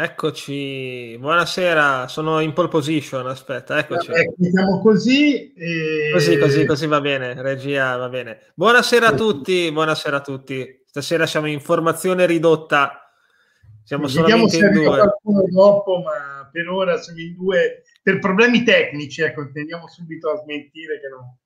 Eccoci, buonasera, sono in pole position, aspetta, eccoci. Iniziamo così. E... Così, così, così va bene, regia va bene. Buonasera a tutti, buonasera a tutti. Stasera siamo in formazione ridotta, siamo Vediamo solamente in due. qualcuno dopo, ma per ora siamo in due per problemi tecnici, ecco, tendiamo subito a smentire che no.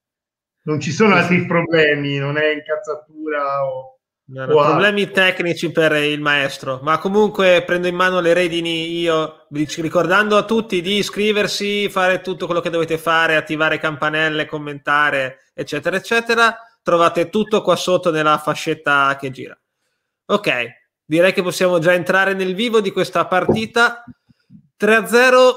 non ci sono altri problemi, non è incazzatura o No, no, problemi tecnici per il maestro, ma comunque prendo in mano le redini io, ricordando a tutti di iscriversi, fare tutto quello che dovete fare, attivare campanelle, commentare, eccetera, eccetera. Trovate tutto qua sotto nella fascetta che gira. Ok, direi che possiamo già entrare nel vivo di questa partita. 3-0,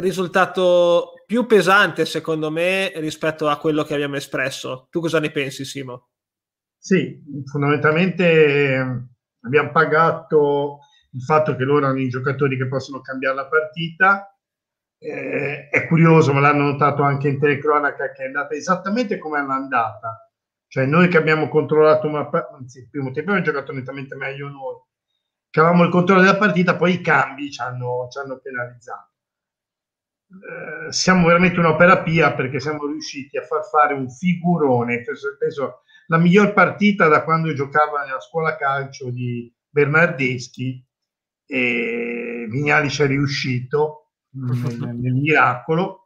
risultato più pesante secondo me rispetto a quello che abbiamo espresso. Tu cosa ne pensi, Simo? Sì, fondamentalmente ehm, abbiamo pagato il fatto che loro hanno i giocatori che possono cambiare la partita. Eh, è curioso, ma l'hanno notato anche in telecronaca che è andata esattamente come è andata. Cioè noi che abbiamo controllato una anzi il primo tempo abbiamo giocato nettamente meglio noi, che avevamo il controllo della partita, poi i cambi ci hanno, ci hanno penalizzato. Eh, siamo veramente un'opera pia perché siamo riusciti a far fare un figurone, penso, penso la miglior partita da quando giocava nella scuola calcio di Bernardeschi e Vignali ci è riuscito nel, nel miracolo.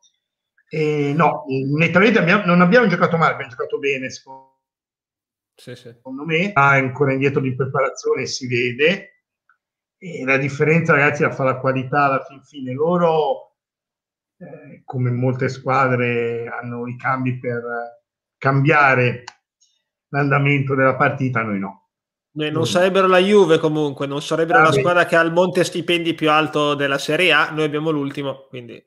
E no, nettamente abbiamo, non abbiamo giocato male, abbiamo giocato bene secondo, sì, sì. secondo me, ha ancora indietro di preparazione si vede e la differenza ragazzi la fa la qualità alla fin fine loro eh, come molte squadre hanno i cambi per cambiare l'andamento della partita, noi no. Beh, non sarebbero la Juve comunque, non sarebbero ah, la beh. squadra che ha il monte stipendi più alto della Serie A, noi abbiamo l'ultimo, quindi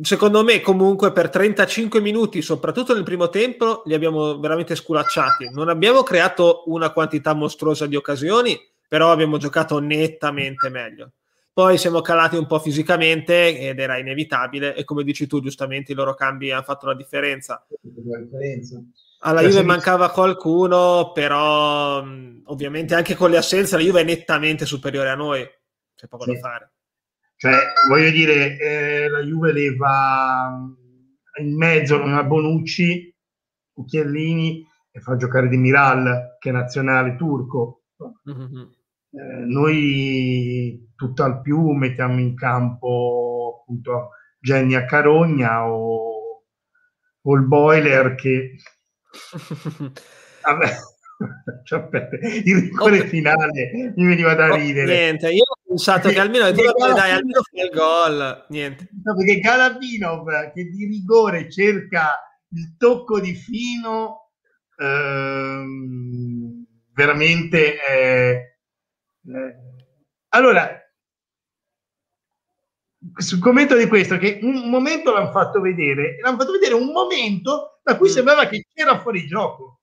secondo me comunque per 35 minuti, soprattutto nel primo tempo, li abbiamo veramente sculacciati. Non abbiamo creato una quantità mostruosa di occasioni, però abbiamo giocato nettamente meglio. Poi siamo calati un po' fisicamente ed era inevitabile e come dici tu giustamente i loro cambi hanno fatto la differenza. La differenza. Alla Juve mancava qualcuno, però mh, ovviamente anche con le assenze la Juve è nettamente superiore a noi, c'è poco sì. da fare. Cioè, voglio dire, eh, la Juve leva in mezzo a Bonucci, Cucchiellini e fa giocare Di Miral, che è nazionale turco. Mm-hmm. Eh, noi tutt'al più mettiamo in campo appunto Genia Carogna o, o il Boiler che Vabbè. Cioè, il rigore okay. finale mi veniva da ridere. Oh, niente, io ho pensato che almeno tu dai, almeno il gol. Niente. No, perché Galabinov che di rigore cerca il tocco di fino ehm, veramente eh, eh. allora sul commento di questo che un momento l'hanno fatto vedere l'hanno fatto vedere un momento da cui mm. sembrava che c'era fuori gioco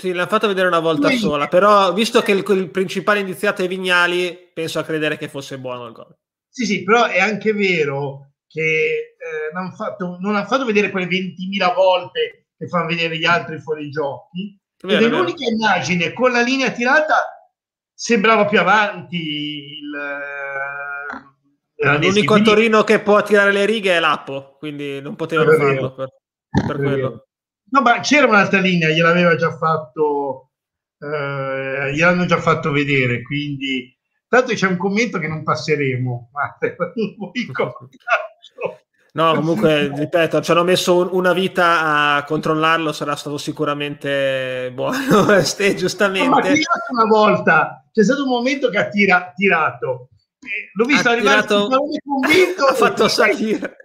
sì, l'hanno fatto vedere una volta Quindi, sola, però visto che il, il, principale indiziato è Vignali, penso a credere che fosse buono il gol. Sì, sì, però è anche vero che eh, non, fatto, non hanno fatto vedere quelle 20.000 volte che fanno vedere gli altri fuori giochi. Vero, ed è l'unica immagine con la linea tirata sembrava più avanti il, eh, L'unico. Torino che può tirare le righe è l'Appo, quindi non potevano farlo per, per quello. No, ma c'era un'altra linea, gliel'aveva già fatto, eh, gliel'hanno già fatto vedere, quindi tanto c'è un commento che non passeremo, ma No, comunque, ripeto, ci hanno messo una vita a controllarlo, sarà stato sicuramente buono. Ste, giustamente. No, ma una volta c'è stato un momento che ha tira, tirato, l'ho visto ha arrivare tirato... convinto, ha fatto salire.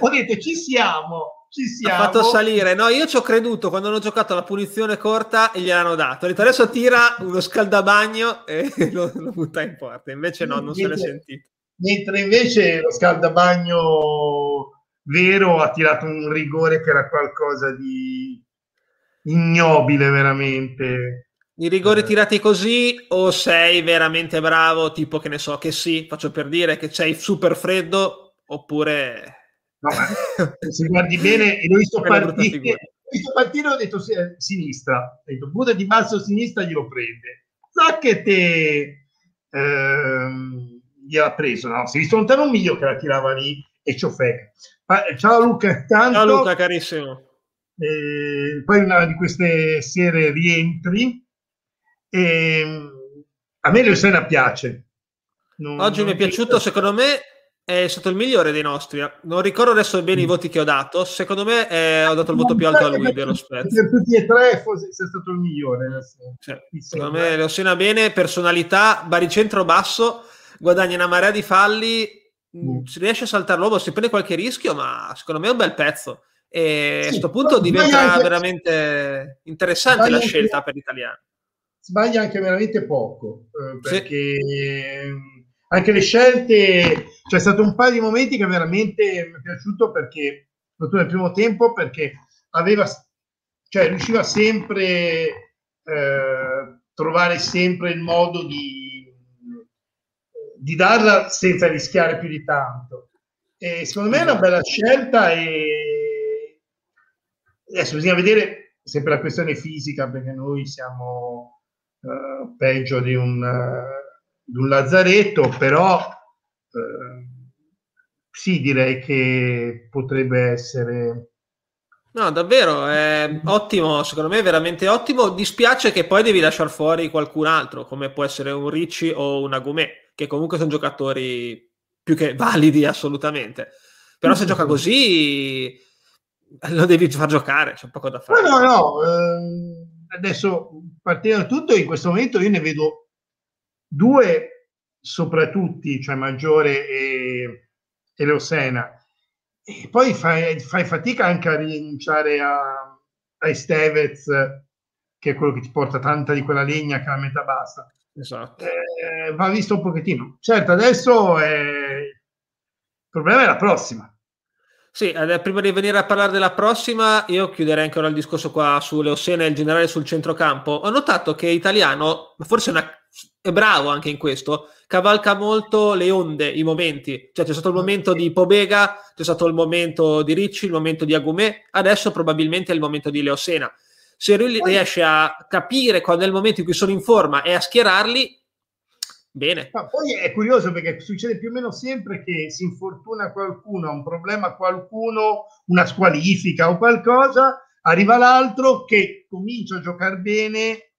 Ho detto ci siamo, ci siamo. Ha fatto salire. No, io ci ho creduto quando hanno giocato la punizione corta e gliel'hanno dato. Ho detto adesso tira uno scaldabagno e lo, lo butta in porta. Invece no, non mentre, se l'è sentito. Mentre invece lo scaldabagno vero ha tirato un rigore che era qualcosa di ignobile veramente. I rigori eh. tirati così o sei veramente bravo, tipo che ne so, che sì, faccio per dire che sei super freddo, oppure No, se guardi bene, e partire, ho visto partire, ho detto sinistra, ho detto Buda di basso sinistra glielo prende. Zacchete ehm, gliel'ha preso, no? Si lontano un miglio che la tirava lì e Ciofeca. Ciao Luca, tanto. Ciao Luca, carissimo. Eh, poi una di queste sere rientri. E, a me Leosena piace. Non, Oggi non mi è piaciuto, secondo me è stato il migliore dei nostri. Non ricordo adesso bene i mm. voti che ho dato. Secondo me eh, ho dato il voto più alto a lui, dello Spezia. Per tutti e tre forse sia stato il migliore. Cioè, secondo me Leosena bene, personalità, baricentro basso, guadagna una marea di falli, mm. si riesce a saltare l'uomo, si prende qualche rischio, ma secondo me è un bel pezzo. E sì, a questo punto diventa anche, veramente interessante la scelta anche, per l'italiano. Sbaglia anche veramente poco, eh, perché sì. Anche le scelte, c'è stato un paio di momenti che veramente mi è piaciuto perché, soprattutto nel primo tempo, perché aveva, cioè riusciva sempre eh, trovare sempre il modo di, di darla senza rischiare più di tanto. E secondo me è una bella scelta e adesso bisogna vedere sempre la questione fisica perché noi siamo uh, peggio di un, uh, di un, lazzaretto, però uh, sì, direi che potrebbe essere... No, davvero, è ottimo, secondo me è veramente ottimo. Dispiace che poi devi lasciare fuori qualcun altro, come può essere un Ricci o un Agumè, che comunque sono giocatori più che validi assolutamente. Però se gioca così lo devi far giocare, c'è poco da fare. No, no, no. Eh, adesso partendo da tutto, in questo momento io ne vedo due soprattutto, cioè Maggiore e, e Leosena. E poi fai, fai, fatica anche a rinunciare a, a Estevez, che è quello che ti porta tanta di quella legna che a metà basta. Esatto. Eh, va visto un pochettino. Certo, adesso è... il problema è la prossima sì, prima di venire a parlare della prossima, io chiuderei ancora il discorso qua su Leosena e il generale sul centrocampo. Ho notato che Italiano, forse una, è bravo anche in questo, cavalca molto le onde, i momenti. Cioè c'è stato il momento di Pobega, c'è stato il momento di Ricci, il momento di Agumè, adesso probabilmente è il momento di Leosena. Se lui riesce a capire quando è il momento in cui sono in forma e a schierarli, Bene. Ma poi è curioso perché succede più o meno sempre che si infortuna qualcuno, ha un problema qualcuno, una squalifica o qualcosa, arriva l'altro che comincia a giocare bene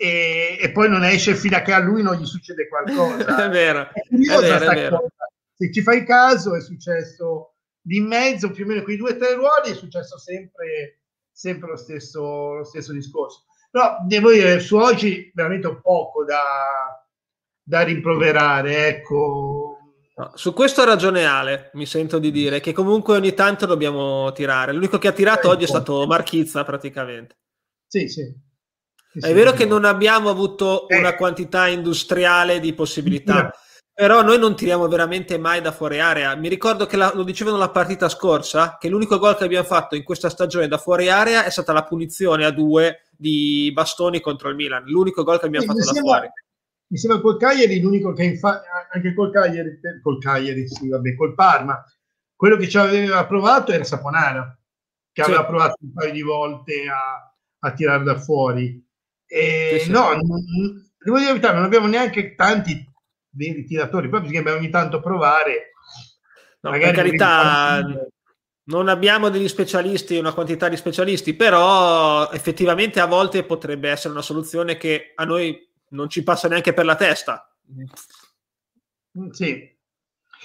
e, e, poi non esce fino a che a lui non gli succede qualcosa. è vero. È, è vero, è vero. Se ci fai caso è successo lì in mezzo, più o meno quei due o tre ruoli, è successo sempre, sempre lo, stesso, lo stesso discorso. Però devo dire, su oggi veramente poco da, da rimproverare, ecco. No, su questo ha ragione Ale, mi sento di dire, che comunque ogni tanto dobbiamo tirare. L'unico che ha tirato oggi è stato Marchizza praticamente. Sì, sì. È vero che non abbiamo avuto eh. una quantità industriale di possibilità. No. Però noi non tiriamo veramente mai da fuori area. Mi ricordo che la, lo dicevano la partita scorsa, che l'unico gol che abbiamo fatto in questa stagione da fuori area è stata la punizione a due di Bastoni contro il Milan. L'unico gol che abbiamo sì, fatto da sembra, fuori. Mi sembra col Cagliari l'unico che infatti, anche col Cagliari, col Cagliari, sì, vabbè, col Parma, quello che ci aveva provato era Saponara, che sì. aveva provato un paio di volte a, a tirare da fuori. E sì, no, non, devo dire la verità, non abbiamo neanche tanti veri tiratori, poi bisogna ogni tanto provare. No, per carità, non abbiamo degli specialisti, una quantità di specialisti, però effettivamente a volte potrebbe essere una soluzione che a noi non ci passa neanche per la testa. Mm, sì,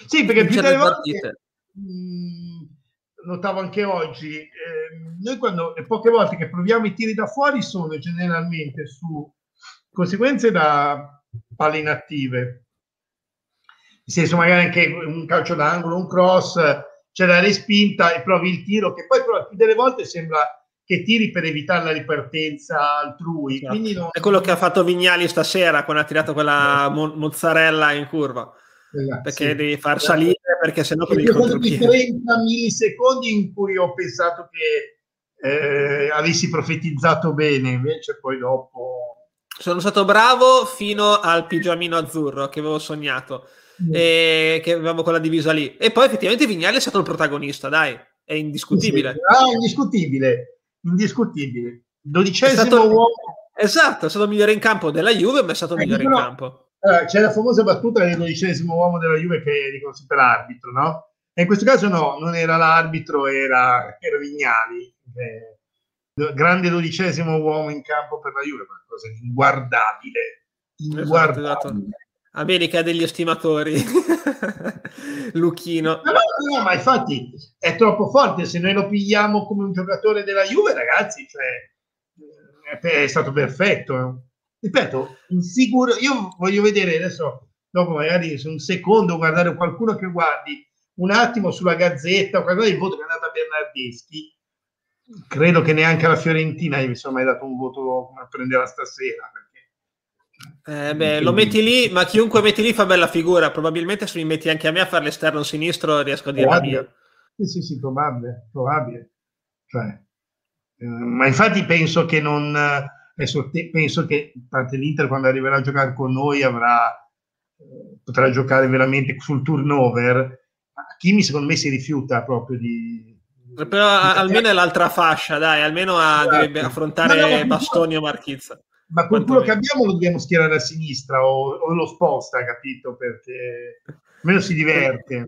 sì perché più delle volte mh, notavo anche oggi, eh, noi quando le poche volte che proviamo i tiri da fuori sono generalmente su conseguenze da palle inattive, nel senso magari anche un calcio d'angolo, un cross, c'è la respinta e provi il tiro, che poi però più delle volte sembra che tiri per evitare la ripartenza altrui. Esatto. Non... È quello che ha fatto Vignali stasera quando ha tirato quella mo- mozzarella in curva. Esatto, perché sì. devi far salire perché sennò per il contropiede 30 millisecondi in cui ho pensato che eh, avessi profetizzato bene invece poi dopo sono stato bravo fino al pigiamino azzurro che avevo sognato mm. e che avevamo quella divisa lì e poi effettivamente Vignali è stato il protagonista dai è indiscutibile sì, sì. Ah, indiscutibile indiscutibile. Dodicesimo è stato, uomo. Esatto, è stato il migliore in campo della Juve, ma è stato il eh, migliore in campo. Allora, c'è la famosa battuta del dodicesimo uomo della Juve che dicono sempre l'arbitro, no? E in questo caso no, non era l'arbitro, era, era Vignali, eh, grande dodicesimo uomo in campo per la Juve, qualcosa di inguardabile. inguardabile. Esatto, esatto. America degli estimatori, Luchino. No, no, no, ma infatti è troppo forte. Se noi lo pigliamo come un giocatore della Juve, ragazzi, cioè, è stato perfetto. Ripeto, sicuro, io voglio vedere adesso, dopo magari su un secondo, guardare qualcuno che guardi un attimo sulla gazzetta o qualcosa il voto che è andato a Bernardeschi. Credo che neanche la Fiorentina mi sono mai dato un voto come prenderà stasera. Eh beh, lo metti lì, ma chiunque metti lì fa bella figura. Probabilmente se mi metti anche a me a fare l'esterno sinistro riesco a dire la mia. Sì, sì, sì, probabile, probabile. Cioè, eh, ma infatti penso che non... Adesso te, penso che parte l'Inter quando arriverà a giocare con noi avrà, eh, potrà giocare veramente sul turnover. Kimi secondo me si rifiuta proprio di... Però di almeno è l'altra fascia, dai, almeno a, esatto. deve affrontare no, Bastoni o Marchizza ma con quello che abbiamo lo dobbiamo schierare a sinistra o, o lo sposta, capito? Perché almeno si diverte.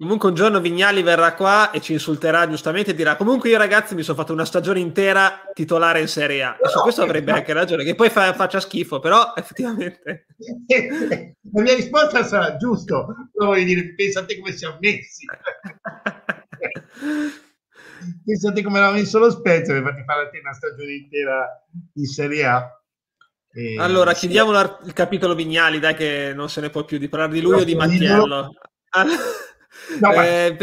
Comunque un giorno Vignali verrà qua e ci insulterà giustamente e dirà comunque io ragazzi mi sono fatto una stagione intera titolare in Serie A. E su questo avrebbe anche ragione, che poi fa, faccia schifo, però effettivamente... La mia risposta sarà giusto, però voglio dire, pensate come siamo messi. pensate come l'ha messo lo Spezia per farti fare a te una stagione intera in Serie A. E allora, chiudiamo il capitolo Vignali, dai che non se ne può più di parlare di lui no, o di Mattiello. No, eh,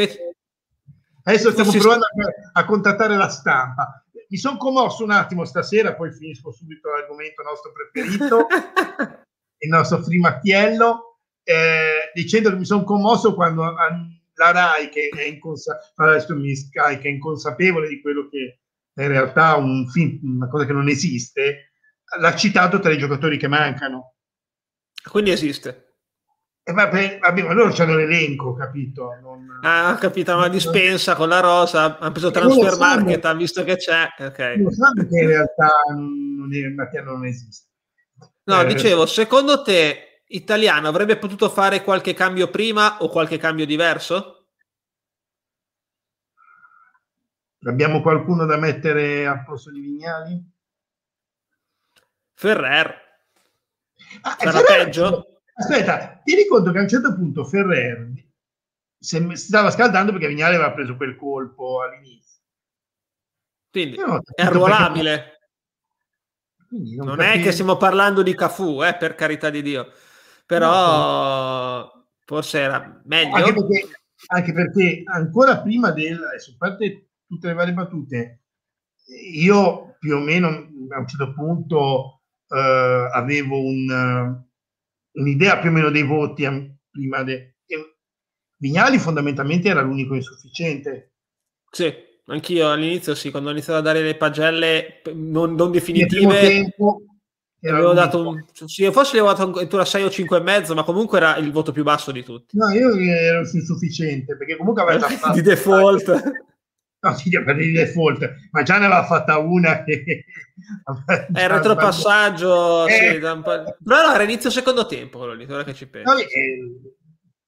Adesso stiamo provando a, a, contattare la stampa. Mi sono commosso un attimo stasera, poi finisco subito l'argomento nostro preferito, il nostro Free Mattiello, eh, dicendo che mi sono commosso quando la RAI, che è, inconsa- Sky, che è inconsapevole di quello che è in realtà un film, una cosa che non esiste, l'ha citato tra i giocatori che mancano. Quindi esiste. Eh, ma, vabbè, ma loro c'hanno l'elenco, capito? Non... Ah, capito, ma dispensa con la rosa, hanno preso transfer market, hanno visto che c'è. Okay. Lo sanno che in realtà non, è, non esiste. No, eh, dicevo, secondo te Italiano avrebbe potuto fare qualche cambio prima o qualche cambio diverso? Abbiamo qualcuno da mettere al posto di Vignali? Ferrer. Ah, Sarà Ferrer, peggio? Aspetta, ti ricordo che a un certo punto Ferrer si stava scaldando perché Vignale aveva preso quel colpo all'inizio. Quindi è arruolabile. Non, non è che stiamo parlando di Cafu, eh, per carità di Dio. Però no. forse era meglio. Anche perché, anche perché ancora prima del... Adesso, a parte tutte le varie battute, io più o meno a un certo punto eh, avevo un, un'idea più o meno dei voti prima de... Vignali fondamentalmente era l'unico insufficiente. Sì, anch'io all'inizio sì, quando ho iniziato a dare le pagelle non, non definitive... Avevo dato un, sì, forse avevo dato addirittura 6 o 5 e mezzo, ma comunque era il voto più basso di tutti. No, io ero insufficiente perché comunque aveva fatto di default. No, sì, per di default, ma già ne aveva fatta una che... È il retropassaggio, eh, sì, però no, era inizio secondo tempo quello lì, ora che ci penso. No, eh...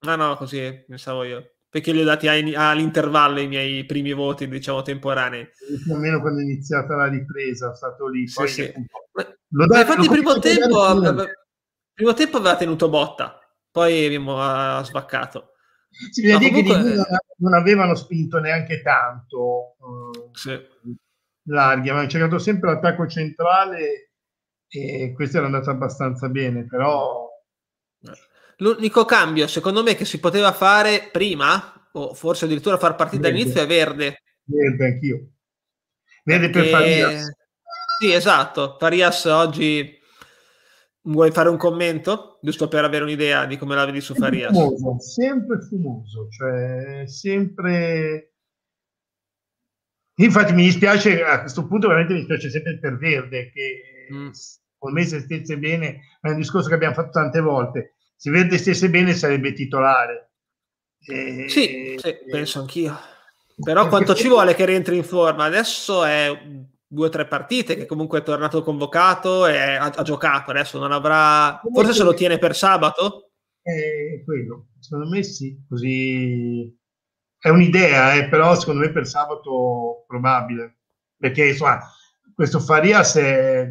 no, no, così pensavo io, perché li ho dati all'intervallo i miei primi voti, diciamo, temporanei. Più o meno quando è iniziata la ripresa, è stato lì. Poi sì, sì. Lo da, infatti il primo tempo, primo tempo aveva tenuto botta, poi abbiamo ah, svaccato. Si vede no, comunque... che non avevano spinto neanche tanto uh, sì. larghi, avevano cercato sempre l'attacco centrale e questo era andato abbastanza bene, però... L'unico cambio, secondo me, che si poteva fare prima, o forse addirittura far partire dall'inizio, è verde. Verde, anch'io. Verde Perché... per Farias. Sì, esatto. Farias oggi Vuoi fare un commento? Giusto per avere un'idea di come la vedi su Farias. Fumoso, sempre fumoso, cioè sempre... Infatti mi dispiace, a questo punto veramente mi dispiace sempre per Verde, che mm. con me se stesse bene, è un discorso che abbiamo fatto tante volte, se Verde stesse bene sarebbe titolare. E... Sì, sì, penso anch'io. Però quanto ci vuole che rientri in forma? Adesso è due o tre partite, che comunque è tornato convocato e ha, ha giocato. Adesso non avrà. Forse se lo tiene per sabato? È quello, secondo me sì, così è un'idea, eh, però secondo me per sabato probabile, perché insomma questo Farias è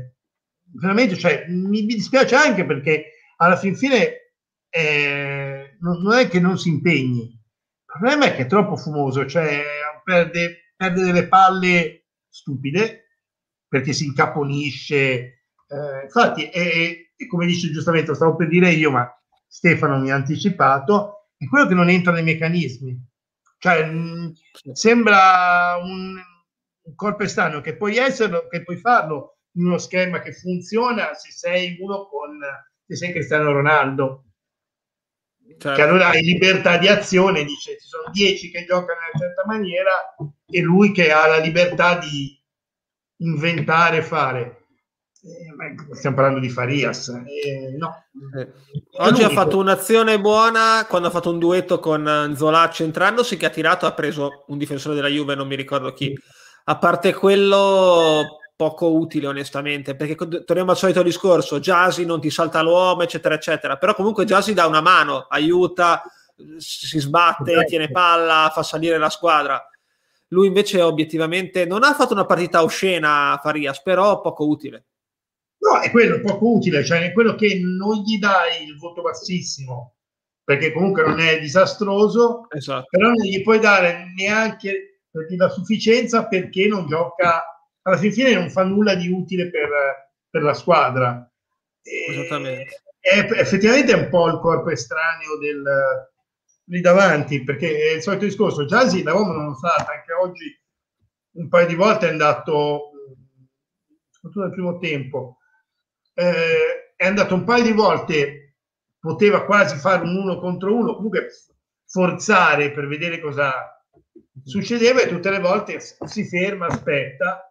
veramente, cioè, mi, mi dispiace anche perché alla fin fine eh, non, non, è che non si impegni, il problema è che è troppo fumoso, cioè perde, perde delle palle stupide perché si incaponisce. Eh, infatti, è, è, come dice giustamente, lo stavo per dire io, ma Stefano mi ha anticipato, è quello che non entra nei meccanismi. Cioè, mh, sembra un, un corpo estraneo che puoi esserlo, che puoi farlo in uno schema che funziona se sei uno con se sei Cristiano Ronaldo. Certo. Che allora hai libertà di azione, dice ci sono dieci che giocano in una certa maniera e lui che ha la libertà di inventare, fare. Eh, stiamo parlando di Farias. Eh, no. Eh. Oggi ha fatto un'azione buona quando ha fatto un duetto con Zola centrandosi che ha tirato, ha preso un difensore della Juve, non mi ricordo chi. A parte quello, poco utile onestamente, perché torniamo al solito discorso, Jasi non ti salta l'uomo, eccetera, eccetera, però comunque Jasi dà una mano, aiuta, si sbatte, tiene palla, fa salire la squadra. Lui invece obiettivamente non ha fatto una partita oscena Farias, però poco utile. No, è quello poco utile, cioè è quello che non gli dai il voto bassissimo, perché comunque non è disastroso, esatto. però non gli puoi dare neanche la sufficienza perché non gioca, alla fine non fa nulla di utile per, per la squadra. Esattamente. È, effettivamente è un po' il corpo estraneo del, lì davanti, perché è il solito discorso. Jazzy la Roma non sa, anche oggi un paio di volte è andato, soprattutto nel primo tempo, eh, è andato un paio di volte, poteva quasi fare un uno contro uno, comunque forzare per vedere cosa succedeva e tutte le volte si ferma, aspetta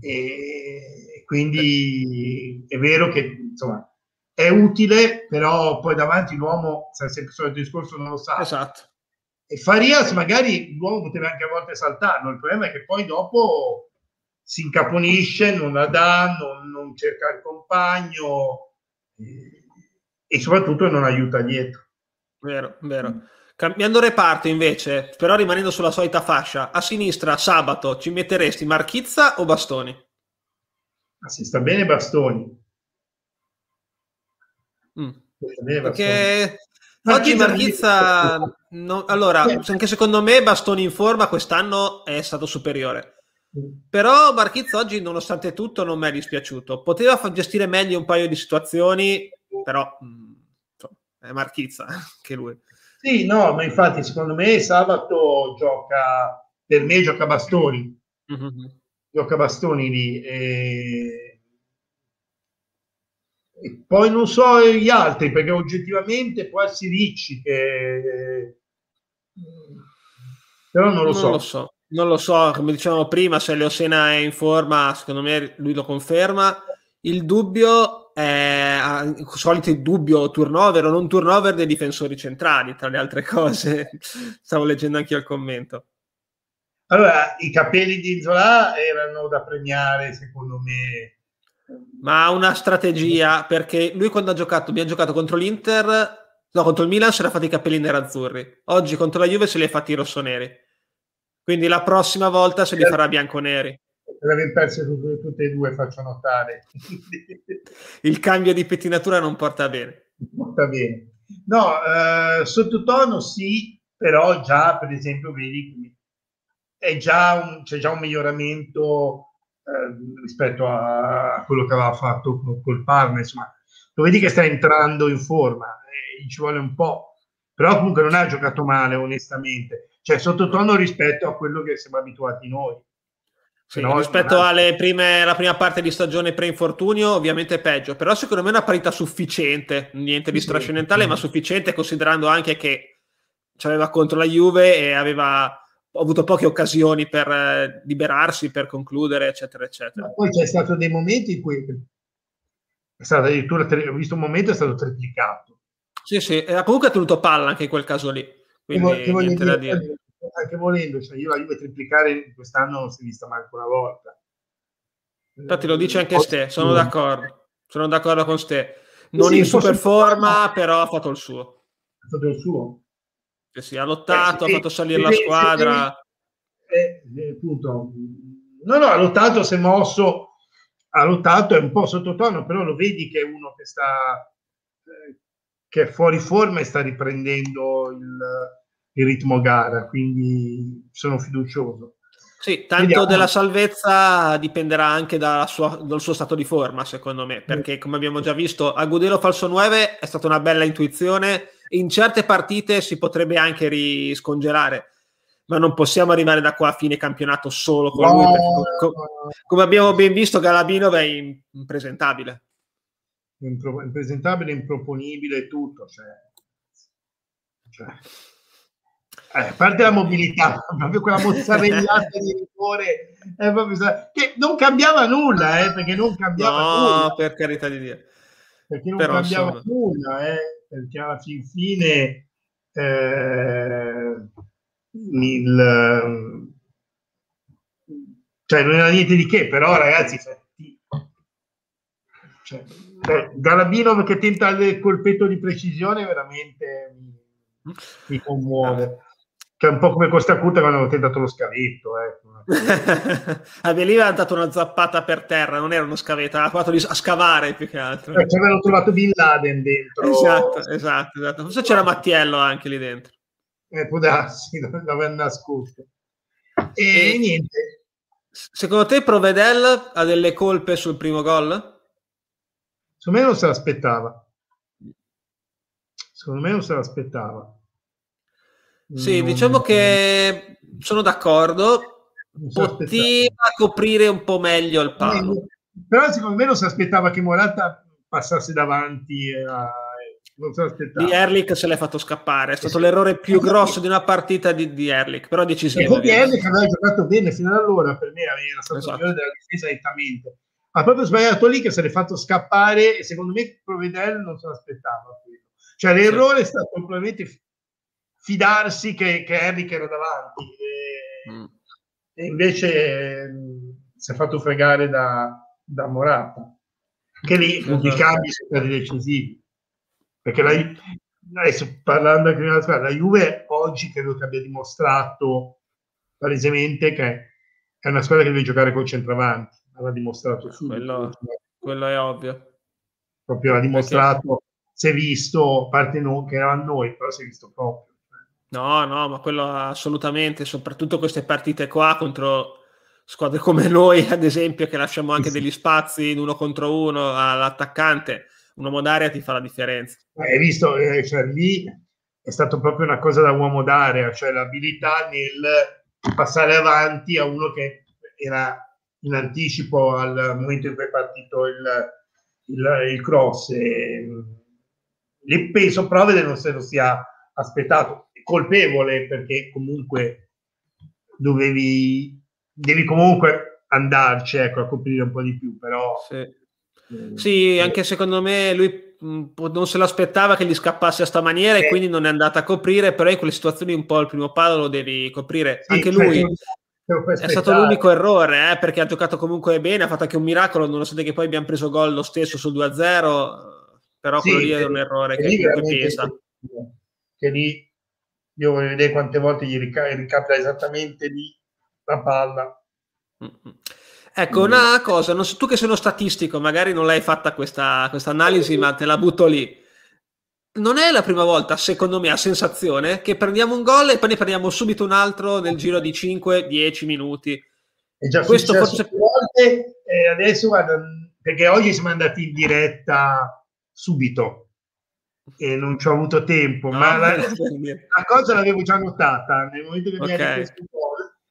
e quindi è vero che insomma è utile, però poi davanti l'uomo, se è sempre il solito discorso, non lo sa. Esatto. E Farias magari l'uomo poteva anche a volte saltarlo, il problema è che poi dopo si incaponisce, non la dà, non, non cerca il compagno e, e, soprattutto non aiuta dietro. Vero, vero. Cambiando reparto invece, però rimanendo sulla solita fascia, a sinistra sabato ci metteresti Marchizza o Bastoni? Ma si sta bene Bastoni. Mm. Perché oggi Marchizza, no, allora, anche secondo me Bastoni in forma quest'anno è stato superiore. Mm. Però Marchizza oggi, nonostante tutto, non mi è dispiaciuto. Poteva gestire meglio un paio di situazioni, però mm, insomma, è Marchizza che lui. Sì, no, ma infatti secondo me sabato gioca, per me gioca Bastoni. Mm-hmm. Gioca Bastoni lì. E e poi non so gli altri, perché oggettivamente può essere Ricci che... Però non lo non so. Lo so. Non lo so, come dicevamo prima, se Leosena è in forma, secondo me lui lo conferma. Il dubbio è il solito dubbio turnover o non turnover dei difensori centrali, tra le altre cose. Stavo leggendo anche io il commento. Allora, i capelli di Zola erano da premiare, secondo me, ma ha una strategia perché lui quando ha giocato, abbiamo giocato contro l'Inter, no, contro il Milan si era fatti i capelli nerazzurri. Oggi contro la Juve se li ha fatti rossoneri. Quindi la prossima volta se li farà bianconeri. Per perso tutte, tutte e due, faccio notare. il cambio di pettinatura non porta bene. Porta bene. No, eh, sottotono sì, però già per esempio vedi è già un, c'è già un miglioramento eh, rispetto a, quello che aveva fatto col, Parma, insomma, lo vedi che sta entrando in forma, eh, ci vuole un po', però comunque non ha giocato male onestamente, cioè sottotono rispetto a quello che siamo abituati noi. Sì, no, rispetto alle prime, alla prima parte di stagione pre-infortunio, ovviamente peggio, però secondo me è una parità sufficiente, niente di strascendentale, sì, ma sufficiente considerando anche che c'aveva contro la Juve e aveva ha avuto poche occasioni per eh, liberarsi, per concludere, eccetera, eccetera. Ma poi c'è stato dei momenti in cui è stato addirittura, ho visto un momento, è stato triplicato. Sì, sì, comunque ha tenuto palla anche in quel caso lì. Quindi che niente dire, da dire. Anche volendo, cioè io la Juve triplicare quest'anno non si è vista manco una volta. Infatti lo dice anche Ste, sono d'accordo. Sono d'accordo con Ste. Non sì, in super forma, però ha fatto il suo. Ha fatto il suo. Che sì, ha lottato, eh, ha fatto salire la squadra. Eh, eh, appunto. No, no, ha lottato, si è mosso, ha lottato, è un po' sottotono, però lo vedi che è uno che sta eh, che è fuori forma e sta riprendendo il, il ritmo gara, quindi sono fiducioso. Sì, tanto Vediamo. della salvezza dipenderà anche sua, dal suo stato di forma, secondo me, perché come abbiamo già visto, Agudelo falso 9 è stata una bella intuizione, in certe partite si potrebbe anche riscongelare, ma non possiamo arrivare da qua a fine campionato solo con no, lui, co- come abbiamo ben visto Galabino è impresentabile. Impresentabile, improponibile tutto, cioè, cioè eh, a parte la mobilità, proprio quella mozzarellata di rigore, eh, proprio, che non cambiava nulla, eh, perché non cambiava no, nulla. per carità di Dio. Perché non Però, cambiava insomma... nulla, eh, perché alla fin fine eh, il, cioè non era niente di che, però ragazzi, cioè, cioè, Galabino che tenta il colpetto di precisione veramente mi, mi commuove. Cioè, un po' come Costa Cuta quando hanno tentato lo scavetto. Ecco. A Beliva hanno dato una zappata per terra, non era uno scavetto, aveva provato a scavare più che altro. Eh, ci avevano trovato Bin Laden dentro. Esatto, esatto, esatto. Forse c'era Mattiello anche lì dentro. Eh, può darsi, l'aveva nascosto. E, e niente. Secondo te Provedel ha delle colpe sul primo gol? Secondo me non se l'aspettava. Secondo me non se l'aspettava. Sì, non... diciamo che sono d'accordo. Poteva coprire un po' meglio il palo. Però secondo me non si aspettava che Morata passasse davanti a... Non se l'aspettava. Di Erlich se l'è fatto scappare. È stato sì. l'errore più grosso di una partita di, di Erlich, però decisivo. Poi Erlich aveva giocato bene fino ad allora, per me era stato esatto. il della difesa nettamente. Ha proprio sbagliato lì che se l'è fatto scappare e secondo me Provedel non se l'aspettava. Cioè l'errore sì. è stato probabilmente fidarsi che, che Eric era davanti e, mm. E invece mh, si è fatto fregare da, da Morata che lì esatto. i cambi sono stati decisivi. Perché la, adesso parlando anche della squadra la Juve oggi credo che abbia dimostrato palesemente che è una squadra che deve giocare col centravanti. L'ha dimostrato subito. Quello, quello è ovvio. Proprio l'ha dimostrato perché... si è visto a parte noi che eravamo noi però si è visto proprio No, no, ma quello assolutamente, soprattutto queste partite qua contro squadre come noi, ad esempio, che lasciamo anche degli spazi in uno contro uno all'attaccante, un uomo d'aria ti fa la differenza. Hai visto, eh, cioè, lì è stato proprio una cosa da uomo d'aria, cioè l'abilità nel passare avanti a uno che era in anticipo al momento in cui è partito il, il, il cross. E, lì penso prove non se lo sia aspettato colpevole perché comunque dovevi devi comunque andarci ecco, a coprire un po' di più però sì, eh, sì anche secondo me lui mm, non se l'aspettava che gli scappasse a sta maniera eh, e quindi non è andata a coprire però in quelle situazioni un po' il primo palo lo devi coprire. Sì, anche lui è stato l'unico errore eh, perché ha giocato comunque bene ha fatto anche un miracolo nonostante che poi abbiamo preso gol lo stesso sul 2-0 però sì, quello lì è un errore che comunque pesa. che lì io voglio vedere quante volte gli rica- ricapita esattamente lì la palla. Ecco, una cosa, non so, tu che sei uno statistico, magari non l'hai fatta questa, questa analisi, ma te la butto lì. Non è la prima volta, secondo me, a sensazione, che prendiamo un gol e poi ne prendiamo subito un altro nel giro di 5-10 minuti. È già Questo forse... volte, e adesso guarda, perché oggi siamo andati in diretta subito e non ci ho avuto tempo, no, ma la, la, cosa l'avevo già notata nel momento che okay. mi ha richiesto.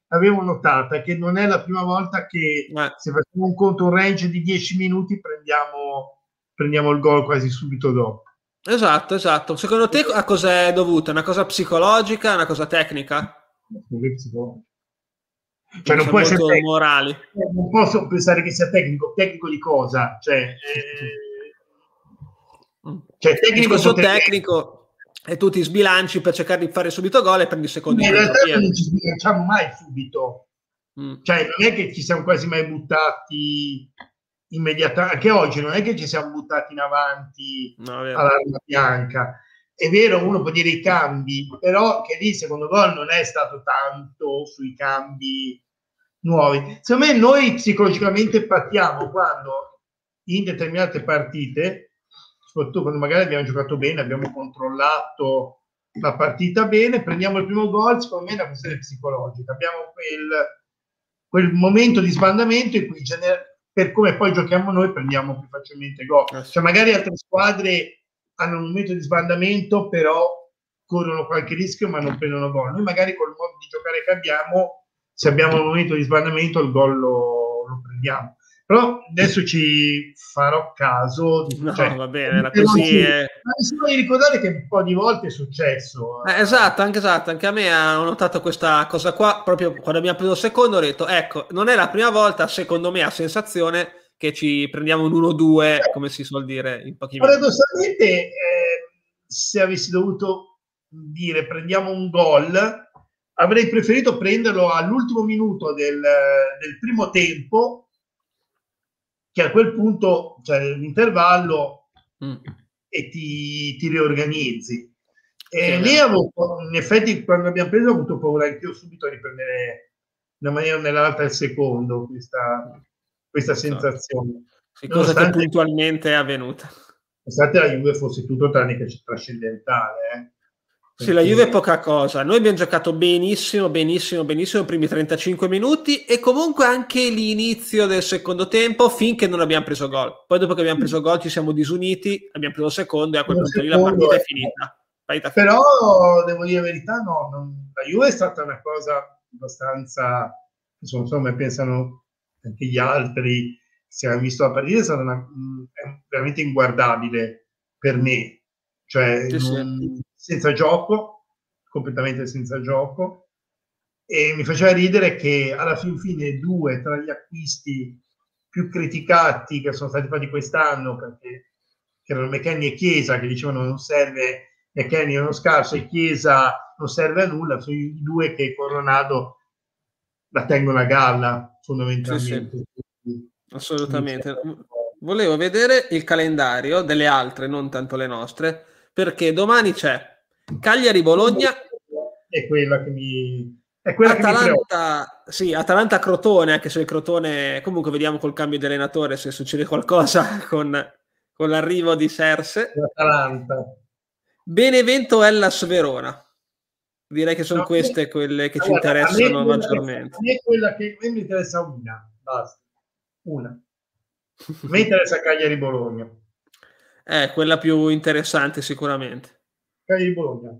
L'avevo notata che non è la prima volta che ma... se facciamo un conto, un range di 10 minuti, prendiamo, prendiamo il gol quasi subito dopo. Esatto, esatto. Secondo te a cosa è dovuta? Una cosa psicologica, una cosa tecnica? Cioè, non può essere morali. Non posso pensare che sia tecnico. Tecnico di cosa? Cioè, eh, cioè, tecnico su tecnico e tu ti sbilanci per cercare di fare subito gol e prendi il secondo. In realtà non ci sbilanciamo mai subito. Mm. Cioè, non è che ci siamo quasi mai buttati immediatamente, anche oggi non è che ci siamo buttati in avanti no, all'arma bianca. È vero, uno può dire i cambi, però che lì secondo gol non è stato tanto sui cambi nuovi. Secondo me noi psicologicamente partiamo quando in determinate partite, soprattutto quando magari abbiamo giocato bene, abbiamo controllato la partita bene, prendiamo il primo gol, secondo me è una questione psicologica. Abbiamo quel, quel momento di sbandamento in cui gener- per come poi giochiamo noi prendiamo più facilmente gol. Eh cioè magari altre squadre hanno un momento di sbandamento, però corrono qualche rischio ma non prendono gol. Noi magari col modo di giocare che abbiamo, se abbiamo un momento di sbandamento il gol lo, lo prendiamo. Però adesso ci farò caso. Di, no, cioè, va bene, era così. È... Ma solo di ricordare che un po' di volte è successo. Eh, esatto, anche esatto, anche a me ho notato questa cosa qua, proprio quando abbiamo preso il secondo ho detto, ecco, non è la prima volta, secondo me, a sensazione che ci prendiamo un 1-2, eh, come si suol dire in pochi minuti. Paradossalmente, eh, se avessi dovuto dire prendiamo un gol, avrei preferito prenderlo all'ultimo minuto del, del primo tempo che a quel punto c'è cioè, l'intervallo mm. e ti, ti riorganizzi. E lì avevo, in effetti, quando abbiamo preso, ho avuto paura anche io subito di riprendere in una maniera o nell'altra il secondo, questa, questa esatto. sensazione. Sì, cosa che puntualmente è avvenuta. Nonostante la Juve fosse tutto tranne che trascendentale. Eh. Sì, la Juve è poca cosa. Noi abbiamo giocato benissimo, benissimo, benissimo i primi 35 minuti e comunque anche l'inizio del secondo tempo finché non abbiamo preso gol. Poi dopo che abbiamo preso gol ci siamo disuniti, abbiamo preso il secondo e a quel punto lì la partita è finita. Partita Però devo dire la verità, no, non... la Juve è stata una cosa abbastanza, insomma, pensano anche gli altri, se hanno visto la partita, è stata una... è veramente inguardabile per me. Cioè, sì, non... sì senza gioco, completamente senza gioco, e mi faceva ridere che alla fin fine due tra gli acquisti più criticati che sono stati fatti quest'anno, perché erano McKenny e Chiesa, che dicevano non serve McKenny è uno scarso e Chiesa non serve a nulla, sono i due che Coronado la tengono a galla fondamentalmente. Sì, sì. Assolutamente. Volevo vedere il calendario delle altre, non tanto le nostre, perché domani c'è Cagliari-Bologna. È quella che mi... È quella Atalanta, che mi sì, Atalanta-Crotone, anche se il Crotone... Comunque vediamo col cambio di allenatore se succede qualcosa con, con l'arrivo di Serse. Atalanta. Benevento-Ellas Verona. Direi che sono no, queste quelle che allora, ci interessano maggiormente. a me quella che a me mi interessa una, basta. Una. A me interessa Cagliari-Bologna. Eh, quella più interessante sicuramente. Cagliari di Bologna.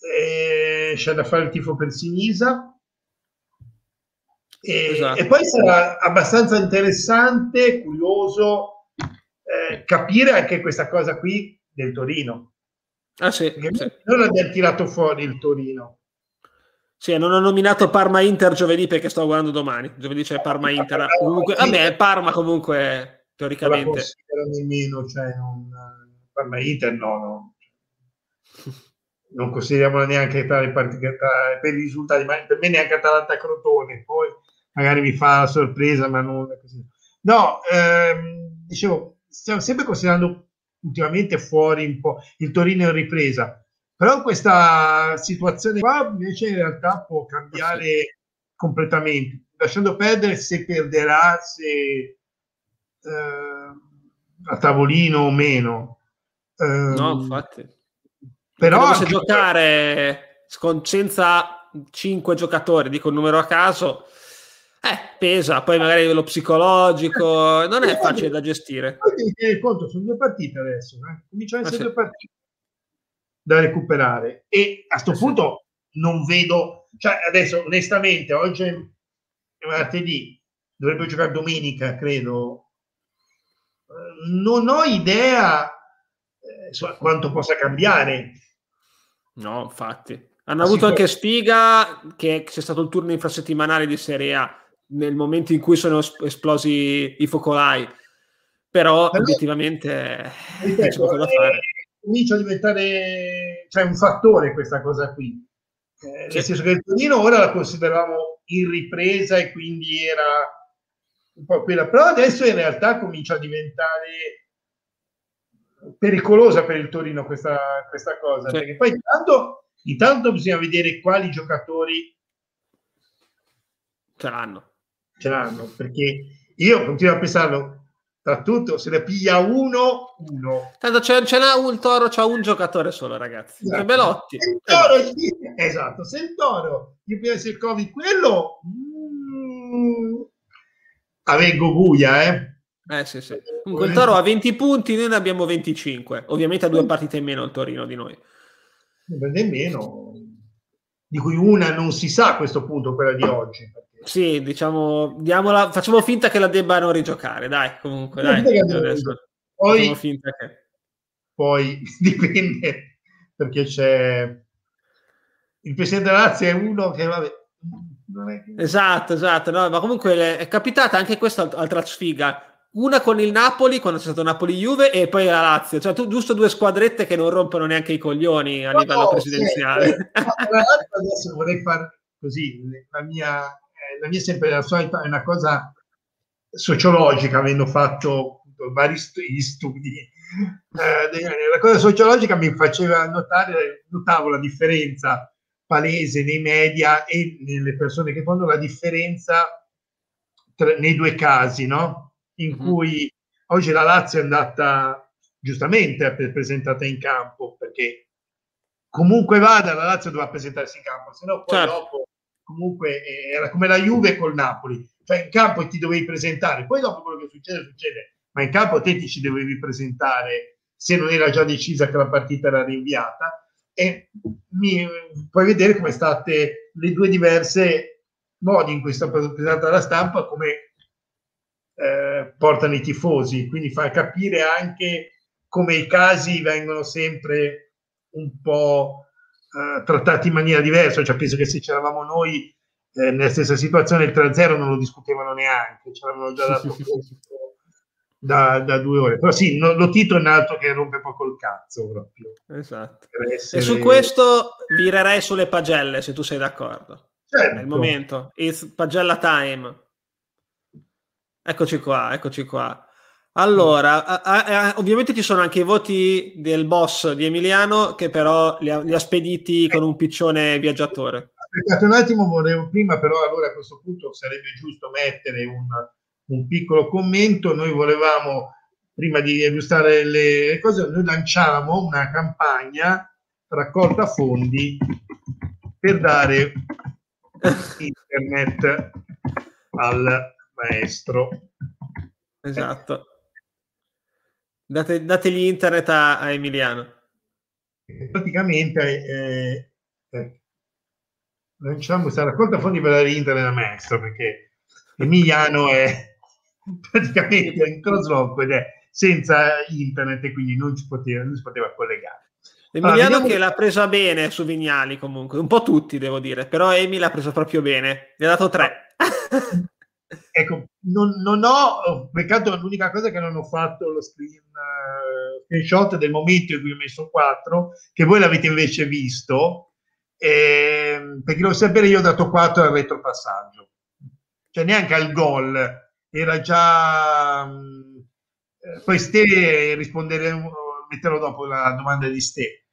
E c'è da fare il tifo per Sinisa. E, esatto. e poi sarà abbastanza interessante, curioso eh, capire anche questa cosa qui del Torino. Ah, sì, sì. Non abbiamo tirato fuori il Torino. Sì, non ho nominato Parma Inter giovedì perché sto guardando domani. Giovedì c'è Parma Inter. Comunque, vabbè, Parma comunque teoricamente. Non nemmeno, cioè, non, Parma Inter no, no non consideriamola neanche tra le partite per i risultati, ma per me neanche Atalanta Crotone, poi magari mi fa la sorpresa, ma non è così. No, ehm, dicevo, stiamo sempre considerando ultimamente fuori un po' il Torino in ripresa, però questa situazione qua invece in realtà può cambiare sì. completamente, lasciando perdere se perderà, se eh, a tavolino o meno. Eh, no, infatti però se giocare con, senza 5 giocatori, dico il numero a caso, eh, pesa, poi magari lo psicologico, non è facile da gestire. Poi conto, sono due partite adesso, eh? cominciano a essere ah, due partite da recuperare e a questo ah, punto sì. non vedo, cioè adesso onestamente oggi è martedì, dovrebbe giocare domenica, credo, non ho idea eh, quanto possa cambiare No, infatti. Hanno avuto anche Spiga, che c'è stato il turno infrasettimanale di Serie A nel momento in cui sono esplosi i focolai. Però, Però obiettivamente ripeto, c'è poco da fare. Comincia a diventare cioè, un fattore questa cosa qui. Eh, nel senso che il Torino ora la consideravamo in ripresa e quindi era un po' quella, però adesso in realtà comincia a diventare pericolosa per il Torino questa, questa cosa, sì. perché poi intanto, intanto bisogna vedere quali giocatori ce l'hanno. Ce l'hanno, perché io continuo a pensarlo, tra tutto se ne piglia uno, uno. Tanto ce, ce n'ha un toro, c'ha un giocatore solo, ragazzi. Esatto. Belotti. Il toro, eh. esatto, se il toro gli piace il Covid, quello mm, avvengo buia, eh. Eh sì, sì. Comunque il Toro ha 20 punti, noi ne abbiamo 25. Ovviamente ha due partite in meno il Torino di noi. Nemmeno, di cui una non si sa a questo punto, quella di oggi. Sì, diciamo, diamola, facciamo finta che la debbano rigiocare, dai, comunque, dai. Poi, che... poi dipende, perché c'è... Il Presidente della Lazio è uno che, vabbè, che... Esatto, esatto, no, ma comunque è capitata anche questa altra sfiga una con il Napoli quando c'è stato Napoli-Juve e poi la Lazio, cioè tu giusto due squadrette che non rompono neanche i coglioni a no, livello no, presidenziale. Sì, adesso vorrei fare così, la mia, eh, la mia sempre la solita è una cosa sociologica, avendo fatto vari studi, studi eh, la cosa sociologica mi faceva notare, notavo la differenza palese nei media e nelle persone che fanno la differenza tra, nei due casi, no? In mm-hmm. cui oggi la Lazio è andata giustamente presentata in campo perché comunque vada la Lazio doveva presentarsi in campo, se no poi certo. dopo comunque eh, era come la Juve col Napoli, cioè in campo ti dovevi presentare, poi dopo quello che succede succede, ma in campo te ti ci dovevi presentare se non era già decisa che la partita era rinviata e mi, puoi vedere come state le due diverse modi in cui è stata presentata la stampa come eh, portano i tifosi, quindi fa capire anche come i casi vengono sempre un po' eh, trattati in maniera diversa, cioè penso che se c'eravamo noi eh, nella stessa situazione il 3-0 non lo discutevano neanche, ce l'avevano già dato da, da, due ore. Però sì, no, lo Tito è un altro che rompe poco il cazzo proprio. Esatto. Essere... E su questo virerei sulle pagelle, se tu sei d'accordo. Certo. È il momento. It's pagella time. Eccoci qua, eccoci qua. Allora, a, a, a, ovviamente ci sono anche i voti del boss di Emiliano che però li ha, li ha spediti con un piccione viaggiatore. Aspettate un attimo, volevo prima però allora a questo punto sarebbe giusto mettere un, un piccolo commento. Noi volevamo, prima di illustrare le cose, noi lanciavamo una campagna raccolta fondi per dare internet al maestro. Esatto. Date, dategli internet a, a Emiliano. Praticamente eh, eh, lanciamo questa raccolta fondi per dare internet al maestro perché Emiliano è praticamente in trasloco ed è senza internet e quindi non, ci poteva, non si poteva collegare. Emiliano allora, che l'ha presa bene su Vignali comunque, un po' tutti devo dire, però Emi l'ha presa proprio bene, gli ha dato tre. Ecco, non, non ho, peccato l'unica cosa che non ho fatto lo screen, uh, screenshot del momento in cui ho messo 4, che voi l'avete invece visto, eh, perché lo sapere io ho dato 4 al retropassaggio, cioè neanche al gol, era già... Um, poi Ste risponderemo, metterò dopo la domanda di Ste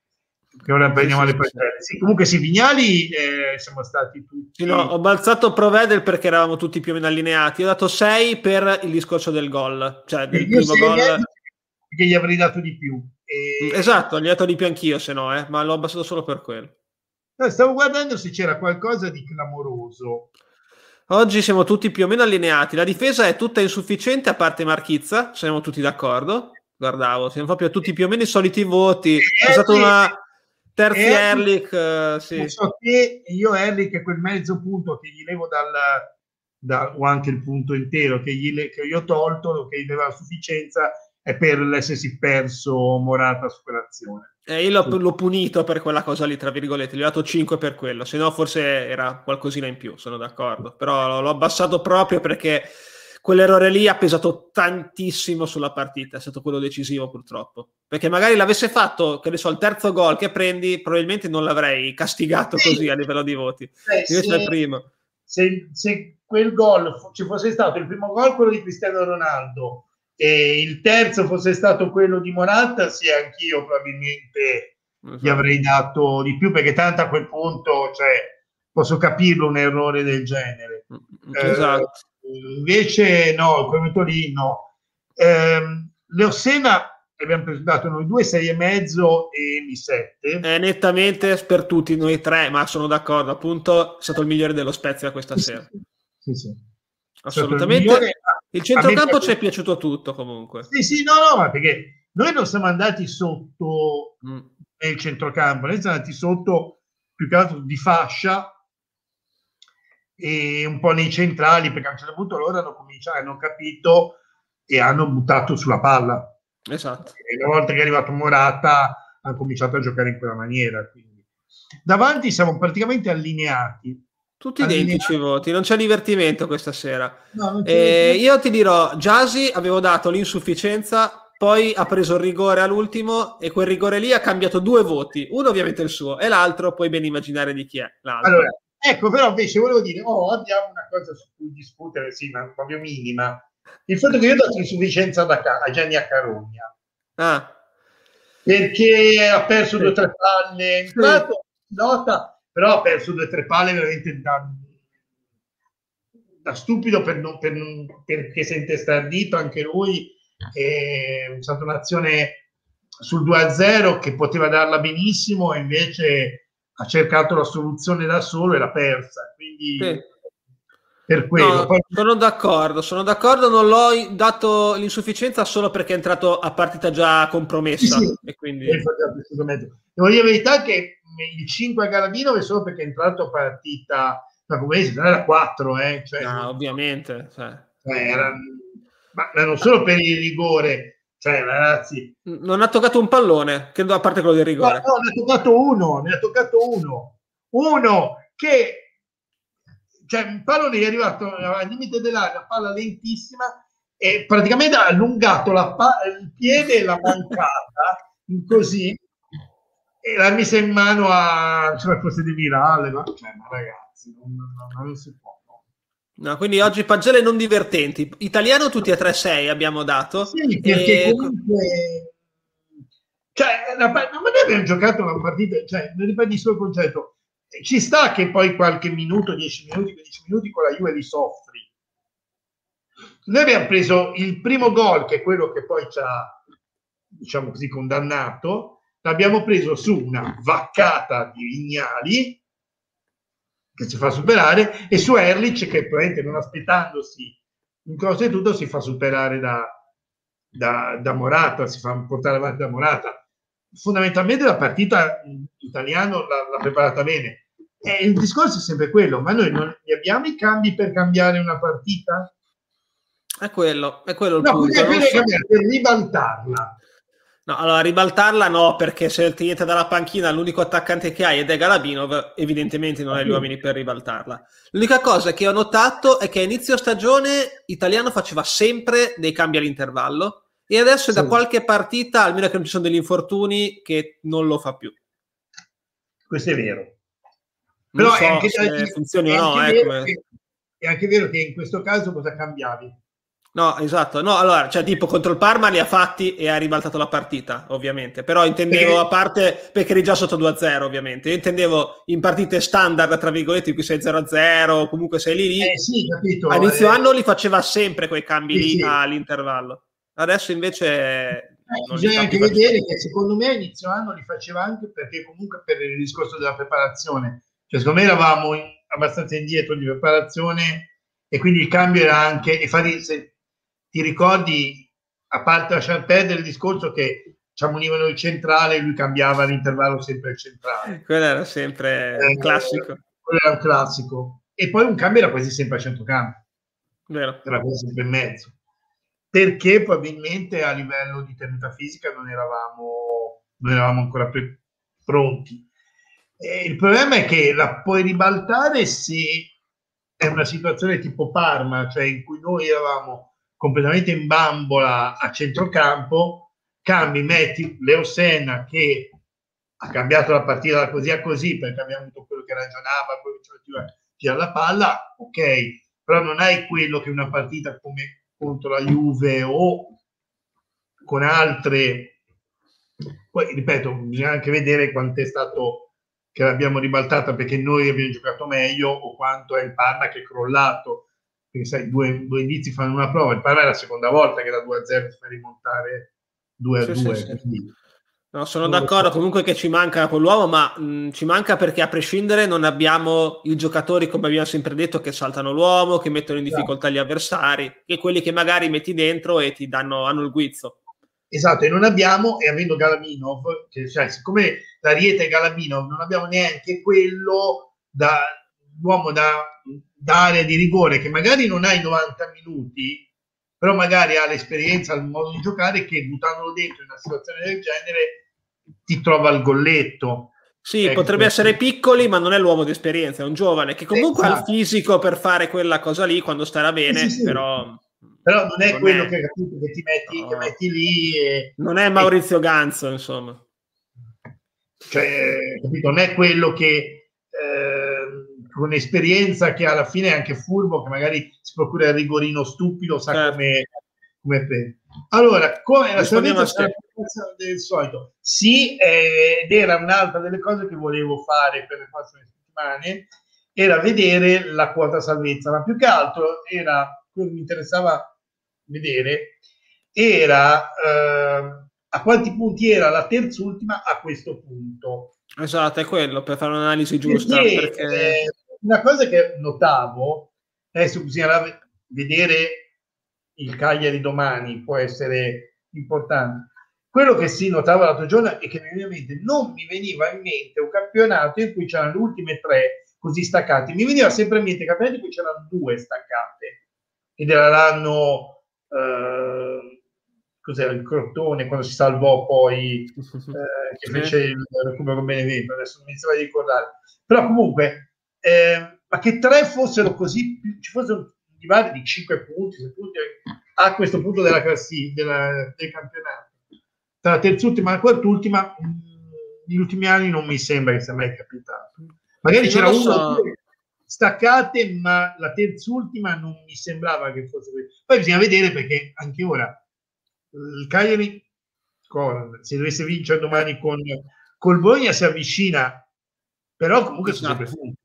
che ora prendiamo sì, le partite. Sì, comunque sì, Vignali eh, siamo stati tutti. Sì, no, ho balzato Provedel perché eravamo tutti più o meno allineati. Ho dato 6 per il discorso del gol, cioè del primo gol. Che gli avrei dato di più. E... Esatto, gli ho dato di più anch'io, se no, eh, ma l'ho abbassato solo per quello. No, stavo guardando se c'era qualcosa di clamoroso. Oggi siamo tutti più o meno allineati. La difesa è tutta insufficiente, a parte Marchizza, siamo tutti d'accordo. Guardavo, siamo proprio tutti più o meno i soliti voti. È stata una Terzi Erlich, uh, sì. So che io Erlich quel mezzo punto che gli levo dal, da, o anche il punto intero che, gli, che gli ho tolto, che gli dava la sufficienza, è per l'essersi perso Morata su quell'azione. Eh, io l'ho, l'ho, punito per quella cosa lì, tra virgolette, gli ho dato 5 per quello, se no forse era qualcosina in più, sono d'accordo, però l'ho abbassato proprio perché quell'errore lì ha pesato tantissimo sulla partita, è stato quello decisivo purtroppo. Perché magari l'avesse fatto, che ne so, il terzo gol che prendi, probabilmente non l'avrei castigato sì. così a livello di voti. Eh, Invece se, il primo. Se, se quel gol ci fosse stato il primo gol, quello di Cristiano Ronaldo, e il terzo fosse stato quello di Morata, sì, anch'io probabilmente esatto. gli avrei dato di più, perché tanto a quel punto, cioè, posso capirlo un errore del genere. Mm, mm, esatto. Eh, invece no, quel momento lì no. Eh, Leo Sena abbiamo presentato noi due, sei e mezzo e mi sette. È nettamente per tutti noi tre, ma sono d'accordo, appunto è stato il migliore dello Spezia questa sì, sera. Sì, sì. Assolutamente. Il, il centrocampo ci è piaciuto tutto comunque. Sì, sì, no, no, ma perché noi non siamo andati sotto mm. nel centrocampo, noi siamo andati sotto più che altro di fascia e un po' nei centrali, perché a un certo punto loro hanno cominciato, hanno capito e hanno buttato sulla palla. Esatto. E una volta che è arrivato Morata hanno cominciato a giocare in quella maniera. Quindi. Davanti siamo praticamente allineati. Tutti allineati. identici voti, non c'è divertimento questa sera. No, eh, io ti dirò, Jasi avevo dato l'insufficienza, poi ha preso il rigore all'ultimo e quel rigore lì ha cambiato due voti, uno ovviamente il suo e l'altro puoi ben immaginare di chi è. L'altro. Allora, ecco, però invece volevo dire, oh, abbiamo una cosa su cui discutere, sì, ma proprio minima. Il fatto che io ho dato insufficienza da, a Gianni Accarogna ah. perché ha perso due o tre palle. È entrato nota però ha perso due o tre palle veramente da, da stupido per non, per non, perché si è intestardito anche lui. È stata un'azione sul 2-0 che poteva darla benissimo e invece ha cercato la soluzione da solo e l'ha persa quindi sì per quello. No, Poi... Sono d'accordo, sono d'accordo, non l'ho dato l'insufficienza solo perché è entrato a partita già compromessa. Sì, sì. E quindi... Devo dire la verità che il 5 a Garavino è solo perché è entrato a partita da come non era 4, eh? Cioè, no, ovviamente. Cioè. Cioè, era, ma non solo per il rigore, cioè, ragazzi. Non ha toccato un pallone, credo a parte quello del rigore. No, no, ne ha toccato uno, ne ha toccato uno. Uno che cioè un pallone è arrivato al limite dell'aria, palla lentissima e praticamente ha allungato pa- il piede e l'ha mancata così e l'ha messa in mano a cioè fosse di virale ma, cioè, ma ragazzi non, non, non, si può No, quindi oggi pagelle non divertenti. Italiano tutti a 3-6 abbiamo dato. Sì, perché e... comunque... Cioè, la, ma noi abbiamo giocato una partita, cioè, ribadisco il concetto, ci sta che poi qualche minuto, 10 minuti, 15 minuti con la Juve li soffri. Noi abbiamo preso il primo gol, che è quello che poi ci ha, diciamo così, condannato, l'abbiamo preso su una vaccata di Vignali, che ci fa superare, e su Erlich, che probabilmente non aspettandosi in cosa e tutto, si fa superare da, da, da Morata, si fa portare avanti da Morata fondamentalmente la partita italiano l'ha, preparata bene. E il discorso è sempre quello, ma noi non abbiamo i cambi per cambiare una partita? È quello, è quello il no, punto. So. per ribaltarla. No, allora ribaltarla no, perché se ti entra dalla panchina l'unico attaccante che hai ed è Galabinov, evidentemente non hai gli uomini per ribaltarla. L'unica cosa che ho notato è che a inizio stagione Italiano faceva sempre dei cambi all'intervallo e adesso sì. da qualche partita, almeno che non ci sono degli infortuni, che non lo fa più. Questo è vero. Però so è anche, se funzioni o no. Eh, come... che, è anche vero che in questo caso cosa cambiavi? No, esatto. No, allora, cioè, tipo contro il Parma li ha fatti e ha ribaltato la partita, ovviamente. Però intendevo perché... a parte perché eri già sotto 2-0, ovviamente. Io intendevo in partite standard, tra virgolette, in cui sei 0-0, comunque sei lì lì. Eh, sì, capito. A inizio eh... anno li faceva sempre quei cambi sì, lì sì. all'intervallo. Adesso invece... Eh, bisogna anche vedere che secondo me a inizio anno li faceva anche perché comunque per il discorso della preparazione cioè, secondo me eravamo in, abbastanza indietro di preparazione e quindi il cambio era anche, infatti se ti ricordi, a parte lasciar perdere il discorso che ci ammonivano il centrale, lui cambiava l'intervallo sempre il centrale. Quello era sempre eh, un classico. Quello era un classico. E poi un cambio era quasi sempre a centrocampo. Vero. Era quasi sempre in mezzo. Perché probabilmente a livello di tenuta fisica non eravamo, non eravamo ancora pre- pronti. Eh, il problema è che la puoi ribaltare se è una situazione tipo Parma, cioè in cui noi eravamo completamente in bambola a centrocampo, cambi, metti Leo Senna che ha cambiato la partita da così a così perché abbiamo avuto quello che ragionava, quello che faceva tirare la palla, ok, però non hai quello che una partita come contro la Juve o con altre. Poi ripeto, bisogna anche vedere quanto è stato che l'abbiamo ribaltata perché noi abbiamo giocato meglio o quanto è il Parma che è crollato. Perché sai, due, due indizi fanno una prova. Il Parma è la seconda volta che da 2-0 si fa rimontare 2-2. Sì, sì, sì. No, sono d'accordo comunque che ci manca quell'uomo, ma mh, ci manca perché a prescindere non abbiamo i giocatori, come abbiamo sempre detto, che saltano l'uomo, che mettono in difficoltà gli avversari, e quelli che magari metti dentro e ti danno, hanno il guizzo. Esatto, e non abbiamo, e avendo Galaminov, che, cioè, siccome la Rieta e Galaminov non abbiamo neanche quello da uomo da, da area di rigore che magari non ha i 90 minuti, però magari ha l'esperienza, il modo di giocare che buttandolo dentro in una situazione del genere ti trova il golletto. Sì, ecco. potrebbe essere piccoli, ma non è l'uomo di esperienza, è un giovane che comunque esatto. ha il esatto. fisico per fare quella cosa lì quando starà bene, sì, sì, però... Però non è non quello è... Che, capito, che, ti metti, no. che metti lì. E, non è Maurizio e... Ganzo, insomma. Cioè, capito, non è quello che eh, con esperienza che alla fine è anche furbo, che magari si procura il rigorino stupido, sa certo. come, come. Allora, come la salvezza del solito? Sì, eh, ed era un'altra delle cose che volevo fare per le prossime settimane, era vedere la quota salvezza, ma più che altro era, quello che mi interessava vedere, era eh, a quanti punti era la terzultima a questo punto. Esatto, è quello, per fare un'analisi giusta. Perché, perché... Eh, una cosa che notavo, adesso bisogna vedere il Cagliari domani può essere importante. Quello che si notava l'altro giorno e che mi veniva in mente, non mi veniva in mente un campionato in cui c'erano le ultime tre così staccate. Mi veniva sempre in mente campionati in cui c'erano due staccate. Ed era l'anno, eh, cos'era, il Crotone, quando si salvò poi, eh, che fece il recupero con Benevento, adesso non mi iniziava a ricordare. Però comunque, eh, ma che tre fossero così, ci fosse un divario di 5 punti, 6 punti a questo punto della classi, della, del campionato. Tra terz'ultima e la quart'ultima, negli ultimi anni non mi sembra che sia mai capitato. Magari c'era uno so. staccate, ma la terz'ultima non mi sembrava che fosse così. Poi bisogna vedere perché anche ora il Cagliari, se dovesse vincere domani con col Bologna si avvicina, però comunque sono sempre esatto. punti.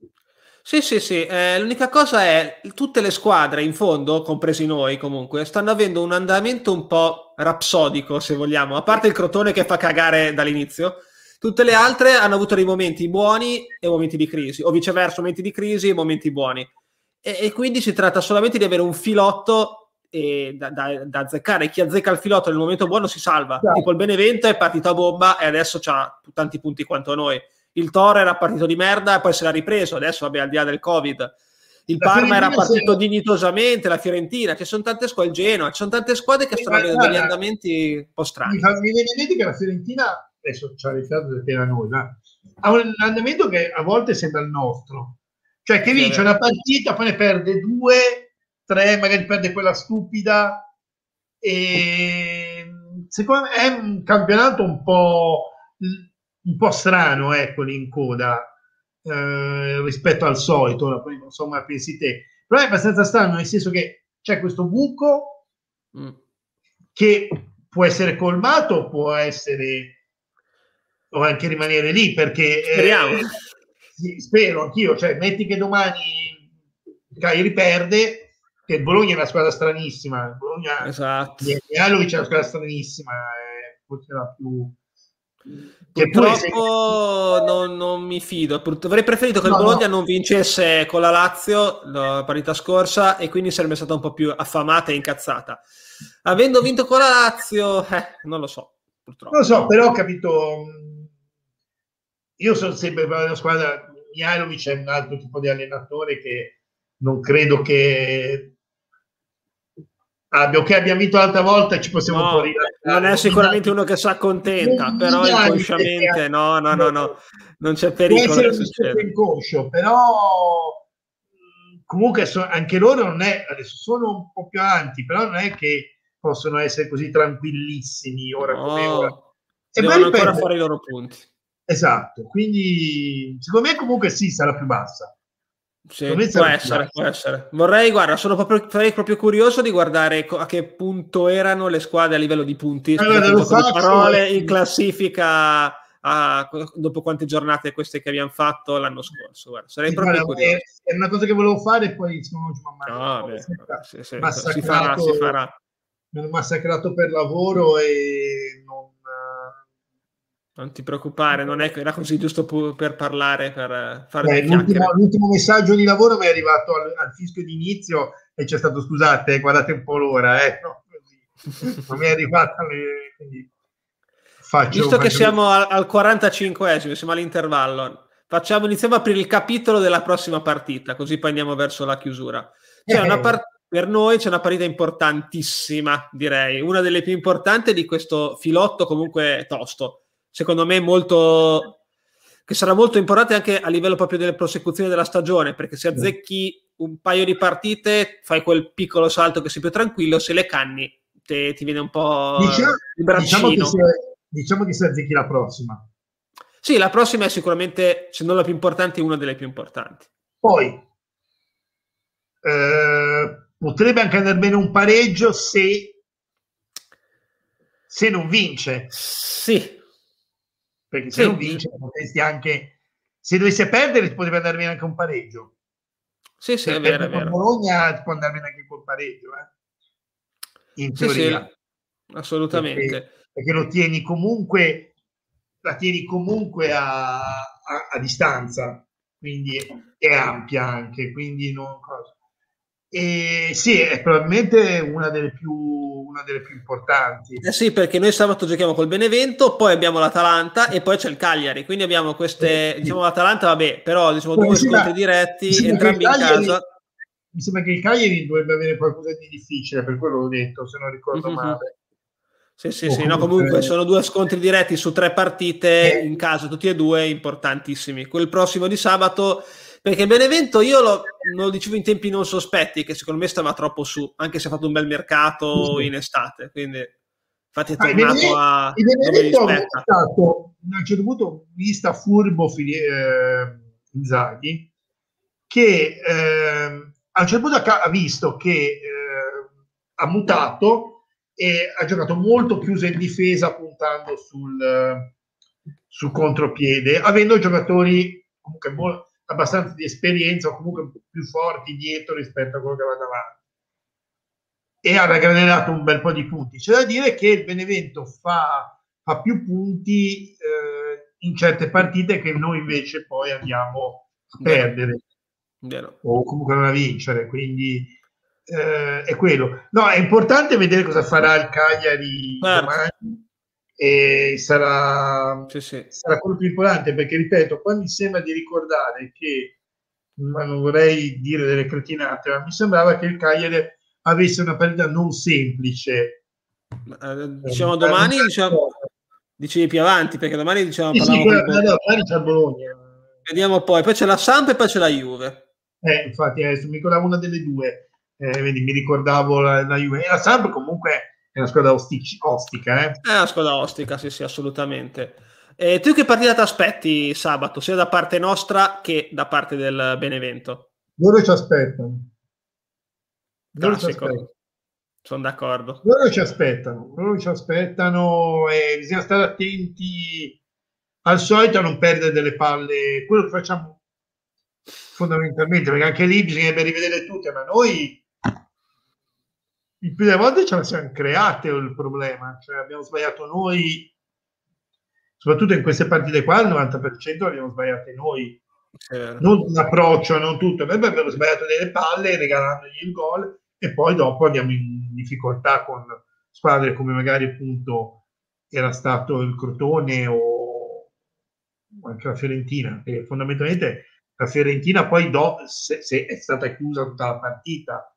Sì, sì, sì. Eh, l'unica cosa è tutte le squadre in fondo, compresi noi comunque, stanno avendo un andamento un po' rapsodico, se vogliamo, a parte il Crotone che fa cagare dall'inizio. Tutte le altre hanno avuto dei momenti buoni e momenti di crisi, o viceversa, momenti di crisi e momenti buoni. E, e quindi si tratta solamente di avere un filotto da, da, da, azzeccare. Chi azzecca il filotto nel momento buono si salva. Yeah. Tipo il Benevento è partito a bomba e adesso ha tanti punti quanto noi il Toro era partito di merda e poi se l'ha ripreso, adesso vabbè al di là del Covid. Il la Parma era partito sì. dignitosamente, la Fiorentina, ci sono tante squadre, il Genoa, ci sono tante squadre che stanno avendo degli andamenti un po' strani. Mi, viene in mente che la Fiorentina, adesso ci ha iniziato perché era noi, ma ha un andamento che a volte sembra il nostro. Cioè che vince una partita, poi ne perde due, tre, magari perde quella stupida. E secondo me è un campionato un po' un po' strano, ecco, lì in coda eh, rispetto al solito, come pensi te, però è abbastanza strano nel senso che c'è questo buco mm. che può essere colmato, può essere o anche rimanere lì perché eh, speriamo eh, sì, spero anch'io cioè metti che domani Cagliari perde che il Bologna è una squadra stranissima il Bologna esatto. Mialovic è una squadra stranissima eh, forse la più Purtroppo non, non, mi fido. Avrei preferito che no, il Bologna no. non vincesse con la Lazio la parità scorsa e quindi sarebbe stata un po' più affamata e incazzata. Avendo vinto con la Lazio, eh, non lo so. Purtroppo. Non lo so, però ho capito. Io sono sempre per la squadra. Mihailovic è un altro tipo di allenatore che non credo che abbia, ok, abbiamo vinto l'altra volta e ci possiamo no, Non è sicuramente uno che si accontenta, però inconsciamente no, no, no, no, non c'è pericolo. Può essere inconscio, però comunque so, anche loro non è, adesso sono un po' più avanti, però non è che possono essere così tranquillissimi ora no, come ora. E devono ancora fare i loro punti. Esatto, quindi secondo me comunque sì, sarà più bassa. Sì, può essere, può essere. Vorrei, guarda, sono proprio, sarei proprio curioso di guardare a che punto erano le squadre a livello di punti. Allora, faccio, parole in classifica a, dopo quante giornate queste che abbiamo fatto l'anno scorso. Guarda, sarei sì, proprio guarda, curioso. È, una cosa che volevo fare e poi sono no, beh, sì, sì, si farà, si farà. Mi hanno massacrato per lavoro e non non ti preoccupare, non è era così giusto per parlare, per fare Beh, l'ultimo, l'ultimo, messaggio di lavoro mi è arrivato al, al fischio di inizio e c'è stato scusate, guardate un po' l'ora, eh? no, non mi è arrivata, le, quindi faccio, Visto faccio... che siamo al, al 45esimo, siamo all'intervallo, facciamo, iniziamo a aprire il capitolo della prossima partita, così poi andiamo verso la chiusura. Eh. part- per noi c'è una partita importantissima, direi, una delle più importanti di questo filotto comunque tosto secondo me molto che sarà molto importante anche a livello proprio delle prosecuzioni della stagione, perché se azzecchi un paio di partite fai quel piccolo salto che sei più tranquillo, se le canni te, ti viene un po' diciamo, il braccino. Diciamo che, se, diciamo che se azzecchi la prossima. Sì, la prossima è sicuramente, se non la più importante, una delle più importanti. Poi eh, potrebbe anche andare bene un pareggio se, se non vince. Sì, perché se sì. non vince potresti anche se dovesse perdere potrebbe andare bene anche un pareggio sì sì è vero, è vero. Bologna può andare bene anche col pareggio eh? in teoria sì, sì. assolutamente perché, perché, lo tieni comunque la tieni comunque a, a, a distanza quindi è ampia anche quindi non e sì, è probabilmente una delle più, una delle più importanti. Eh sì, perché noi sabato giochiamo col Benevento, poi abbiamo l'Atalanta e poi c'è il Cagliari. Quindi abbiamo queste, diciamo l'Atalanta, vabbè, però diciamo due scontri diretti, entrambi in casa. Mi sembra che il Cagliari dovrebbe avere qualcosa di difficile, per quello l'ho detto, se non ricordo mm-hmm. male. Sì, sì, sì, no, comunque sono due scontri diretti su tre partite eh. in casa, tutti e due importantissimi. Quel prossimo di sabato perché Benevento io lo, lo, dicevo in tempi non sospetti, che secondo me stava troppo su, anche se ha fatto un bel mercato in estate. Quindi, infatti, è ah, tornato ah, a. Il Benevento è stato a un certo punto vista furbo eh, Inzaghi, che eh, a un certo punto ha, visto che eh, ha mutato e ha giocato molto chiuso in difesa, puntando sul, sul contropiede, avendo giocatori comunque molto abbastanza di esperienza o comunque più forti dietro rispetto a quello che va davanti e ha raggranato un bel po' di punti. C'è da dire che il Benevento fa, fa più punti eh, in certe partite che noi invece poi andiamo a perdere Vero. o comunque non a vincere, quindi eh, è quello. No, è importante vedere cosa farà il Cagliari certo. domani e sarà, sì, sì. sarà quello più importante perché ripeto qua mi sembra di ricordare che ma non vorrei dire delle cretinate ma mi sembrava che il Cagliari avesse una partita non semplice. Eh, diciamo domani diciamo, dicevi più avanti perché domani diciamo sì, sì, quella, no, domani c'è Bologna. Vediamo poi poi c'è la Samp e poi c'è la Juve. Eh, infatti adesso mi ricordavo una delle due. Eh, vedi, mi ricordavo la, la Juve. E la Samp comunque è una squadra ostic- ostica, eh? È una squadra ostica, sì, sì, assolutamente. E tu che partita ti aspetti sabato, sia da parte nostra che da parte del Benevento? Loro ci aspettano. Loro ci aspettano. Sono d'accordo. Loro ci aspettano, loro ci aspettano e bisogna stare attenti al solito a non perdere delle palle. Quello che facciamo fondamentalmente, perché anche lì bisognerebbe rivedere tutte, ma noi il più delle volte ce la siamo create il problema, cioè abbiamo sbagliato noi, soprattutto in queste partite qua, il 90% l'abbiamo sbagliate noi. Certo. Non l'approccio, non tutto, noi abbiamo sbagliato delle palle regalandogli il gol e poi dopo andiamo in difficoltà con squadre come magari appunto era stato il Crotone o anche la Fiorentina, che fondamentalmente la Fiorentina poi do, se, se è stata chiusa tutta la partita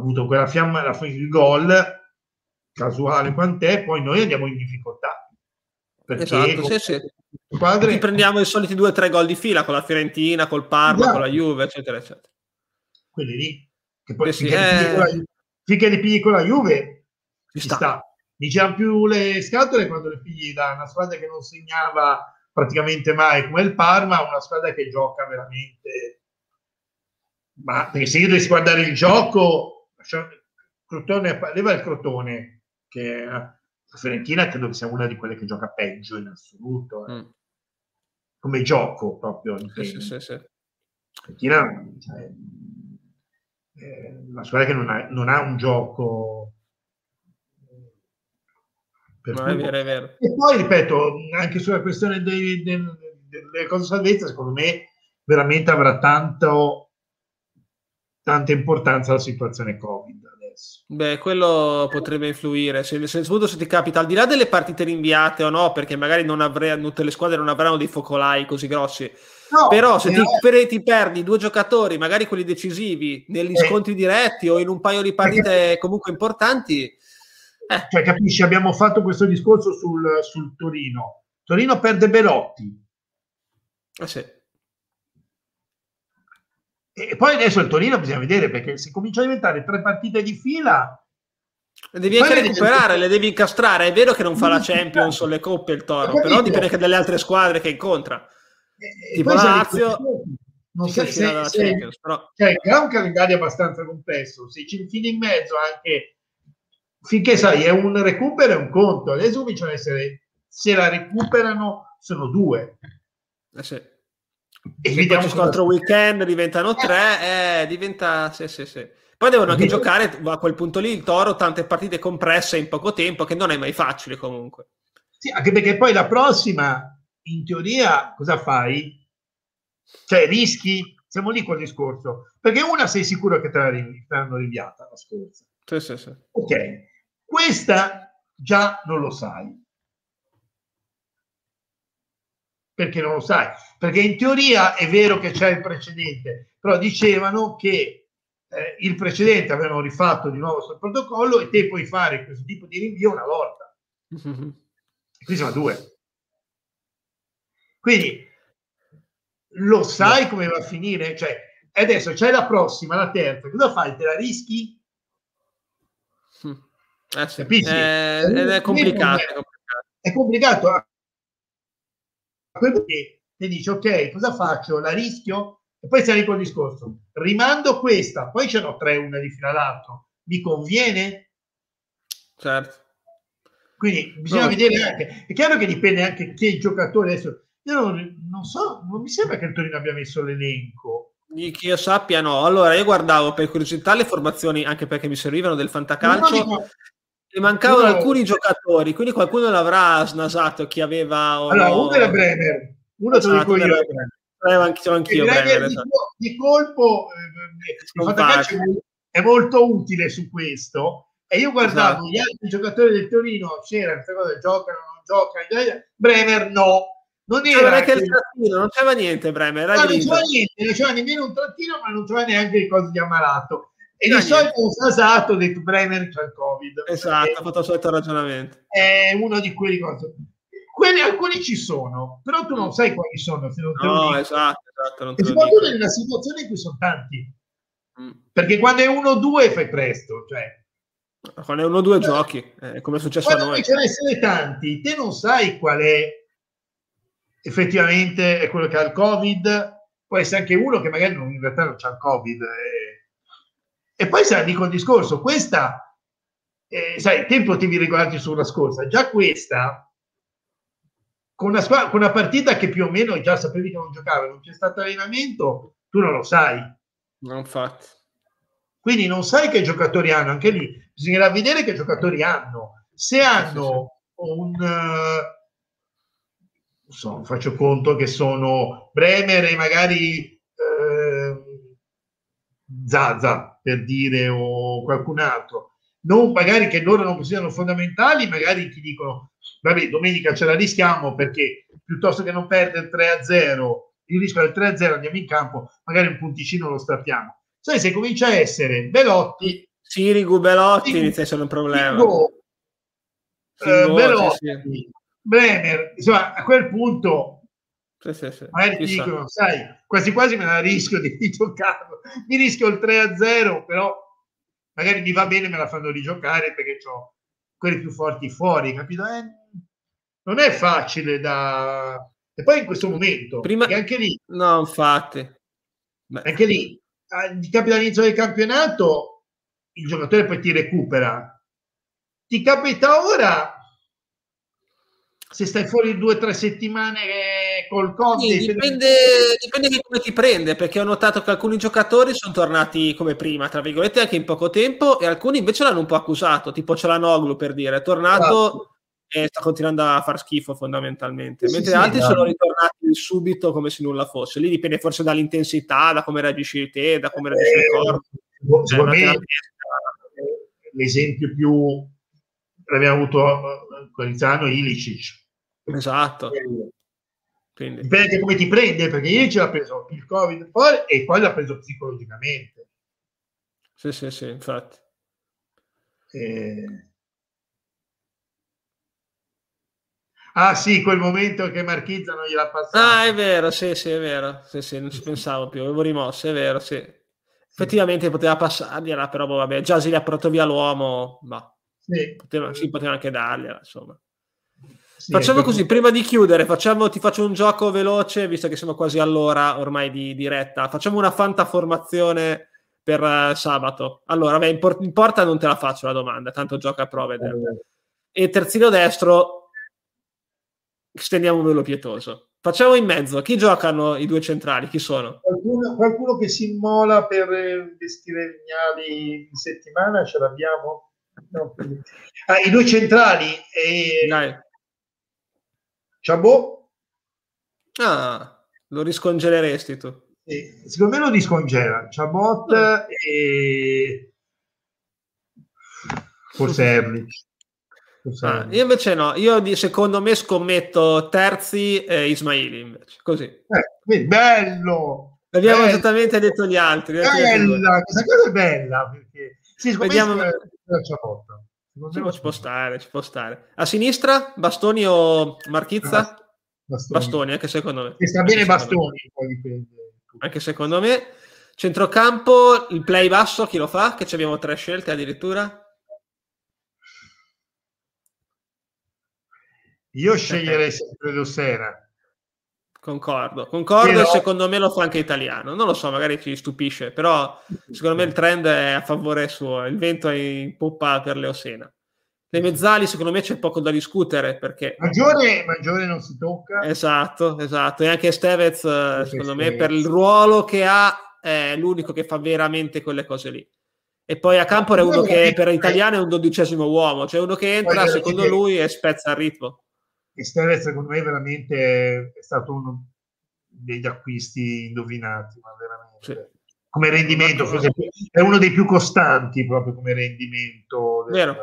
avuto quella fiamma, la, il gol, casuale quant'è, poi noi andiamo in difficoltà. Perché esatto, sì, sì. Squadre... Ti prendiamo i soliti due o tre gol di fila con la Fiorentina, col Parma, esatto. con la Juve, eccetera, eccetera. quelli lì, che poi sì, finché, eh... li la, finché li pigli con la Juve ci sta. sta. Diciamo più le scatole quando le pigli da una squadra che non segnava praticamente mai come il Parma, una squadra che gioca veramente. Ma perché se io dovessi guardare il gioco, Crotone, leva il Crotone, che la Fiorentina credo che sia una di quelle che gioca peggio in assoluto. Eh. Mm. Come gioco proprio. Sì, sì, sì, sì. Fiorentina, cioè, eh, una squadra che non ha, non ha un gioco No, è vero, è vero. E poi, ripeto, anche sulla questione dei, dei, delle cose salvezza, secondo me veramente avrà tanto, tanta importanza la situazione Covid. Adesso. Beh, quello potrebbe influire. Se, se, se ti capita, al di là delle partite rinviate o no, perché magari non avrei, tutte le squadre non avranno dei focolai così grossi. No, però se ti, per, ti, perdi due giocatori, magari quelli decisivi, negli eh, scontri diretti o in un paio di partite comunque importanti, eh. Cioè, capisci, abbiamo fatto questo discorso sul, sul Torino. Torino perde Belotti. Eh sì. E poi adesso il Torino bisogna vedere perché se comincia a diventare tre partite di fila. Le devi anche recuperare, devi... le devi incastrare. È vero che non fa la Champions o le coppe il Toro, però dipende anche dalle altre squadre che incontra. E, tipo Lazio. Non so se, se, se però... cioè, ha un calendario abbastanza complesso. Se ci infili in mezzo anche finché sai, è un recupero e un conto. Adesso cominciano ad essere, se la recuperano, sono due. Eh sì. E vediamo questo altro weekend diventano tre, eh, diventa sì, sì, sì. Poi devono anche giocare a quel punto lì il Toro tante partite compresse in poco tempo, che non è mai facile comunque. Sì, anche perché poi la prossima, in teoria, cosa fai? Cioè, rischi? Siamo lì col discorso. Perché una sei sicuro che te l'hanno rinviata la scorsa. Sì, sì, sì. Ok, questa già non lo sai. Perché non lo sai? Perché in teoria è vero che c'è il precedente, però dicevano che eh, il precedente avevano rifatto di nuovo sul protocollo e te puoi fare questo tipo di rinvio una volta. Mm-hmm. Qui sono due. Quindi lo sai come va a finire? Cioè, adesso c'è la prossima, la terza, cosa fai? Te la rischi? Mm. Eh sì. Capisci? Eh, ed è complicato. È complicato. Quello che ti dici, ok, cosa faccio? La rischio? E poi sali col discorso. Rimando questa, poi ce n'ho tre, una di fila all'altro. Mi conviene? Certo. Quindi bisogna no. vedere anche. È chiaro che dipende anche che giocatore adesso. Io non, non so, non mi sembra che il Torino abbia messo l'elenco. Che io sappia, no. Allora, io guardavo per curiosità le formazioni, anche perché mi servivano del fantacalcio. No, no, mi mancavano uno... alcuni giocatori, quindi qualcuno l'avrà snasato chi aveva... O allora, uno era Bremer, uno te lo dico io. Bremer. Anch'io, anch'io Bremer, di, esatto. di, colpo eh, è molto utile su questo e io guardavo esatto. gli altri giocatori del Torino c'era questa cosa giocano non giocano Bremer no non era c'era il trattino non c'era niente Bremer no, non c'era niente non c'era nemmeno un trattino ma non c'era neanche le cose di Amarato e di solito ho sasato ho detto Bremer c'è il Covid. Esatto, ha fatto il solito ragionamento. È uno di quelli cose. Quelli alcuni ci sono, però tu non sai quali sono. Se non no, esatto, esatto. Non e soprattutto nella situazione in cui sono tanti. Mm. Perché quando è uno o due fai presto. Cioè. Quando è uno o due giochi, eh, come è successo a noi. Ce ne essere tanti, te non sai qual è effettivamente è quello che ha il Covid. Può essere anche uno che magari non, in realtà non ha il Covid. E poi se dico il discorso, questa, eh, sai, te potevi regolarti sulla scorsa, già questa, con una, squadra, con una partita che più o meno già sapevi che non giocava, non c'è stato allenamento, tu non lo sai. Non infatti. Quindi non sai che giocatori hanno, anche lì bisognerà vedere che giocatori hanno. Se hanno un... Uh, so, faccio conto che sono Bremer e magari Zaza, per dire, o qualcun altro, non magari che loro non siano fondamentali, magari ti dicono, vabbè, domenica ce la rischiamo perché piuttosto che non perdere 3-0, il rischio del 3-0 andiamo in campo, magari un punticino lo strappiamo. Sai, se comincia a essere Belotti... Sirigu, Belotti Sirigu, inizia a essere un problema. Sirigu, eh, Belotti, sì. Bremer, insomma, a quel punto Sì, sì, sì. Magari ti dicono, sai, quasi quasi me la rischio di, di giocarlo. Mi rischio il 3-0, però magari mi va bene me la fanno rigiocare perché ho quelli più forti fuori, capito? Eh, non è facile da... E poi in questo momento, Prima... anche lì... No, infatti. Beh. Anche lì, ti capita all'inizio del campionato, il giocatore poi ti recupera. Ti capita ora, se stai fuori due o tre settimane col Covid. Sì, dipende, dipende di come ti prende, perché ho notato che alcuni giocatori sono tornati come prima, tra virgolette, anche in poco tempo, e alcuni invece l'hanno un po' accusato, tipo Celanoglu per dire, è tornato esatto. e sta continuando a far schifo fondamentalmente, sì, mentre sì, altri sì, sono ritornati subito come se nulla fosse. Lì dipende forse dall'intensità, da come reagisci te, da come reagisci il corpo. Secondo cioè, me l'esempio più l'abbiamo avuto quell'anno Ilicic. Esatto. Quindi. Dipende come ti prende, perché ieri ce l'ha preso il Covid poi, e poi l'ha preso psicologicamente. Sì, sì, sì, infatti. Eh... Ah sì, quel momento che Marchizza non gliela passato. Ah, è vero, sì, sì, è vero. Sì, sì, non ci pensavo più, avevo rimosso, è vero, sì. Effettivamente poteva passargliela, però boh, vabbè, già si gli ha portato via l'uomo, ma sì. Poteva, sì, poteva anche dargliela, insomma. Sì, facciamo così, prima di chiudere, facciamo, ti faccio un gioco veloce, visto che siamo quasi all'ora ormai di diretta. Facciamo una fantaformazione per uh, sabato. Allora, beh, in, por- in, porta non te la faccio la domanda, tanto gioca a prove. Eh. E terzino destro, stendiamo un velo pietoso. Facciamo in mezzo, chi giocano i due centrali? Chi sono? Qualcuno, qualcuno che si immola per vestire Vignali in settimana, ce l'abbiamo? No. Ah, I due centrali. E... Dai. Chabot. Ah, lo riscongeleresti tu? Eh, secondo me lo riscongela. Chabot oh. e forse Erlich. Ah, io invece no, io di, secondo me scommetto Terzi e Ismaili invece, così. Eh, bello! Abbiamo bello. esattamente detto gli altri. Bella, questa cosa è bella perché sì, Vediamo... Ciabot. Sì, ci può stare, ci può stare. A sinistra, Bastoni o Marchizza? Bastoni, Bastoni anche secondo me. E sta bene Bastoni, poi dipende. Anche secondo me. Centrocampo, il play basso, chi lo fa? Che abbiamo tre scelte addirittura. Io sceglierei sempre Dossera. Concordo, concordo però... secondo me lo fa anche italiano. Non lo so, magari ci stupisce, però secondo me il trend è a favore suo. Il vento è in poppa per Leosena. Le mezzali, secondo me, c'è poco da discutere perché. Maggiore, maggiore non si tocca. Esatto, esatto. E anche Stevez, perché secondo Stevez. me, per il ruolo che ha, è l'unico che fa veramente quelle cose lì. E poi a Campore è uno che per italiano è un dodicesimo uomo, cioè uno che entra, secondo lui, e spezza il ritmo e Stereo secondo me veramente è stato uno degli acquisti indovinati, ma veramente. Sì. Come rendimento, forse è uno dei più costanti proprio come rendimento. Vero.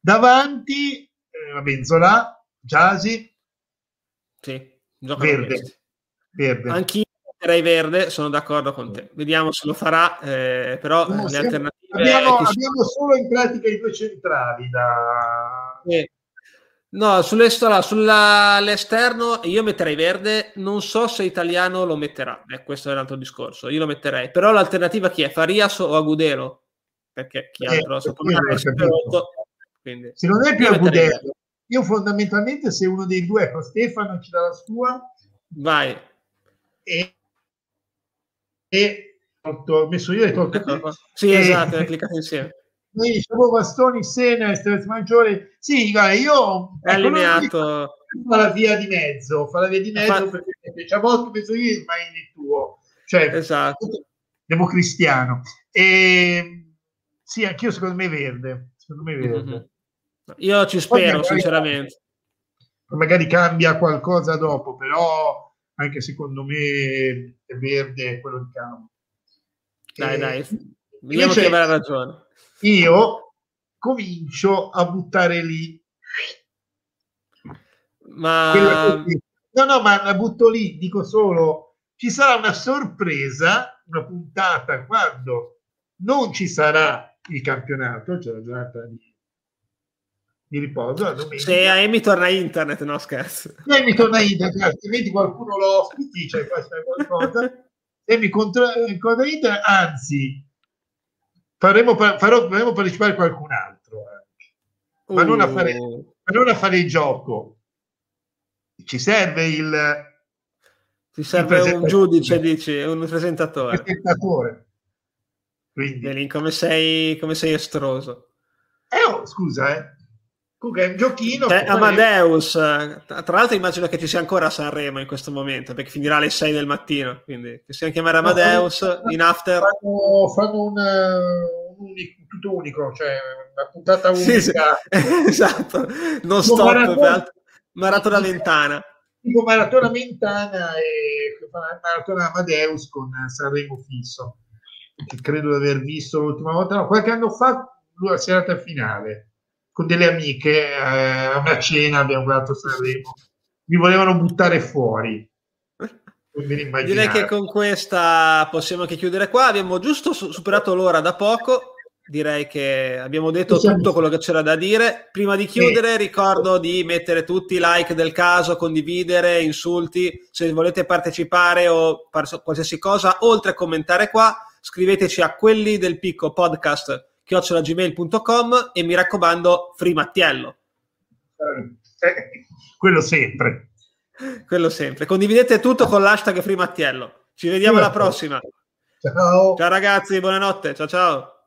Davanti, eh, la Benzola, Giasi. Sì, verde. verde. Anch'io direi verde, sono d'accordo con te. Vediamo se lo farà, eh, però no, le alternative... Abbiamo, abbiamo, solo in pratica i due centrali da... Sì No, sull'esterno io metterei verde, non so se italiano lo metterà, eh, questo è un altro discorso, io lo metterei, però l'alternativa chi è? Farias o Agudelo? Perché chi altro eh, è quindi Secondo me più Agudelo. Io fondamentalmente se uno dei due, ecco Stefano ci dà la sua. Vai. E, e ho messo io e tolto. Ecco, sì, e, esatto, è cliccato insieme noi diciamo bastoni, Sena e Stress Maggiore. Sì, guarda, io è allineato. Fa la via di mezzo, fa la via di mezzo Fa... perché c'è molto penso io, ma è il tuo. Cioè, esatto. democristiano. E sì, anch'io secondo me verde. Secondo me verde. Mm-hmm. Io ci spero, magari, sinceramente. Magari cambia qualcosa dopo, però anche secondo me è verde quello di campo. Dai, e... dai. Vediamo chi avrà ragione io comincio a buttare lì. Ma... No, no, ma la butto lì, dico solo, ci sarà una sorpresa, una puntata quando non ci sarà il campionato, cioè la giornata di mi riposo. Se Amy torna internet, no scherzo. Se Amy torna internet, altrimenti qualcuno lo ospiti, cioè qualcosa. Amy contra, internet, anzi, faremo, farò, faremo partecipare qualcun altro, uh. ma, non a fare, uh. ma non a fare il gioco. Ci serve il... Ci serve un giudice, dici, un presentatore. presentatore. Quindi... Belin, come sei, come sei estroso. Eh, oh, scusa, eh. Comunque è un giochino. Cioè, Amadeus, tra l'altro immagino che ci sia ancora Sanremo in questo momento, perché finirà alle 6 del mattino, quindi che siano chiamare Amadeus no, in after. Fanno, fanno un, un unico, tutto unico, cioè una puntata unica. Sì, sì. esatto, non stop, maratona, maratona mentana. Tipo maratona mentana e maratona Amadeus con Sanremo fisso, che credo di aver visto l'ultima volta, no, qualche anno fa, la serata finale con delle amiche eh, a una cena abbiamo guardato Sanremo. Mi volevano buttare fuori. Direi che con questa possiamo anche chiudere qua. Abbiamo giusto superato l'ora da poco. Direi che abbiamo detto tutto quello che c'era da dire. Prima di chiudere ricordo di mettere tutti i like del caso condividere insulti. Se volete partecipare o qualsiasi cosa oltre a commentare qua scriveteci a quelli del picco podcast chiocciolagmail.com e mi raccomando Free Mattiello. Eh, quello sempre. Quello sempre. Condividete tutto con l'hashtag Free Mattiello. Ci vediamo alla prossima. Ciao. Ciao ragazzi, buonanotte. Ciao ciao.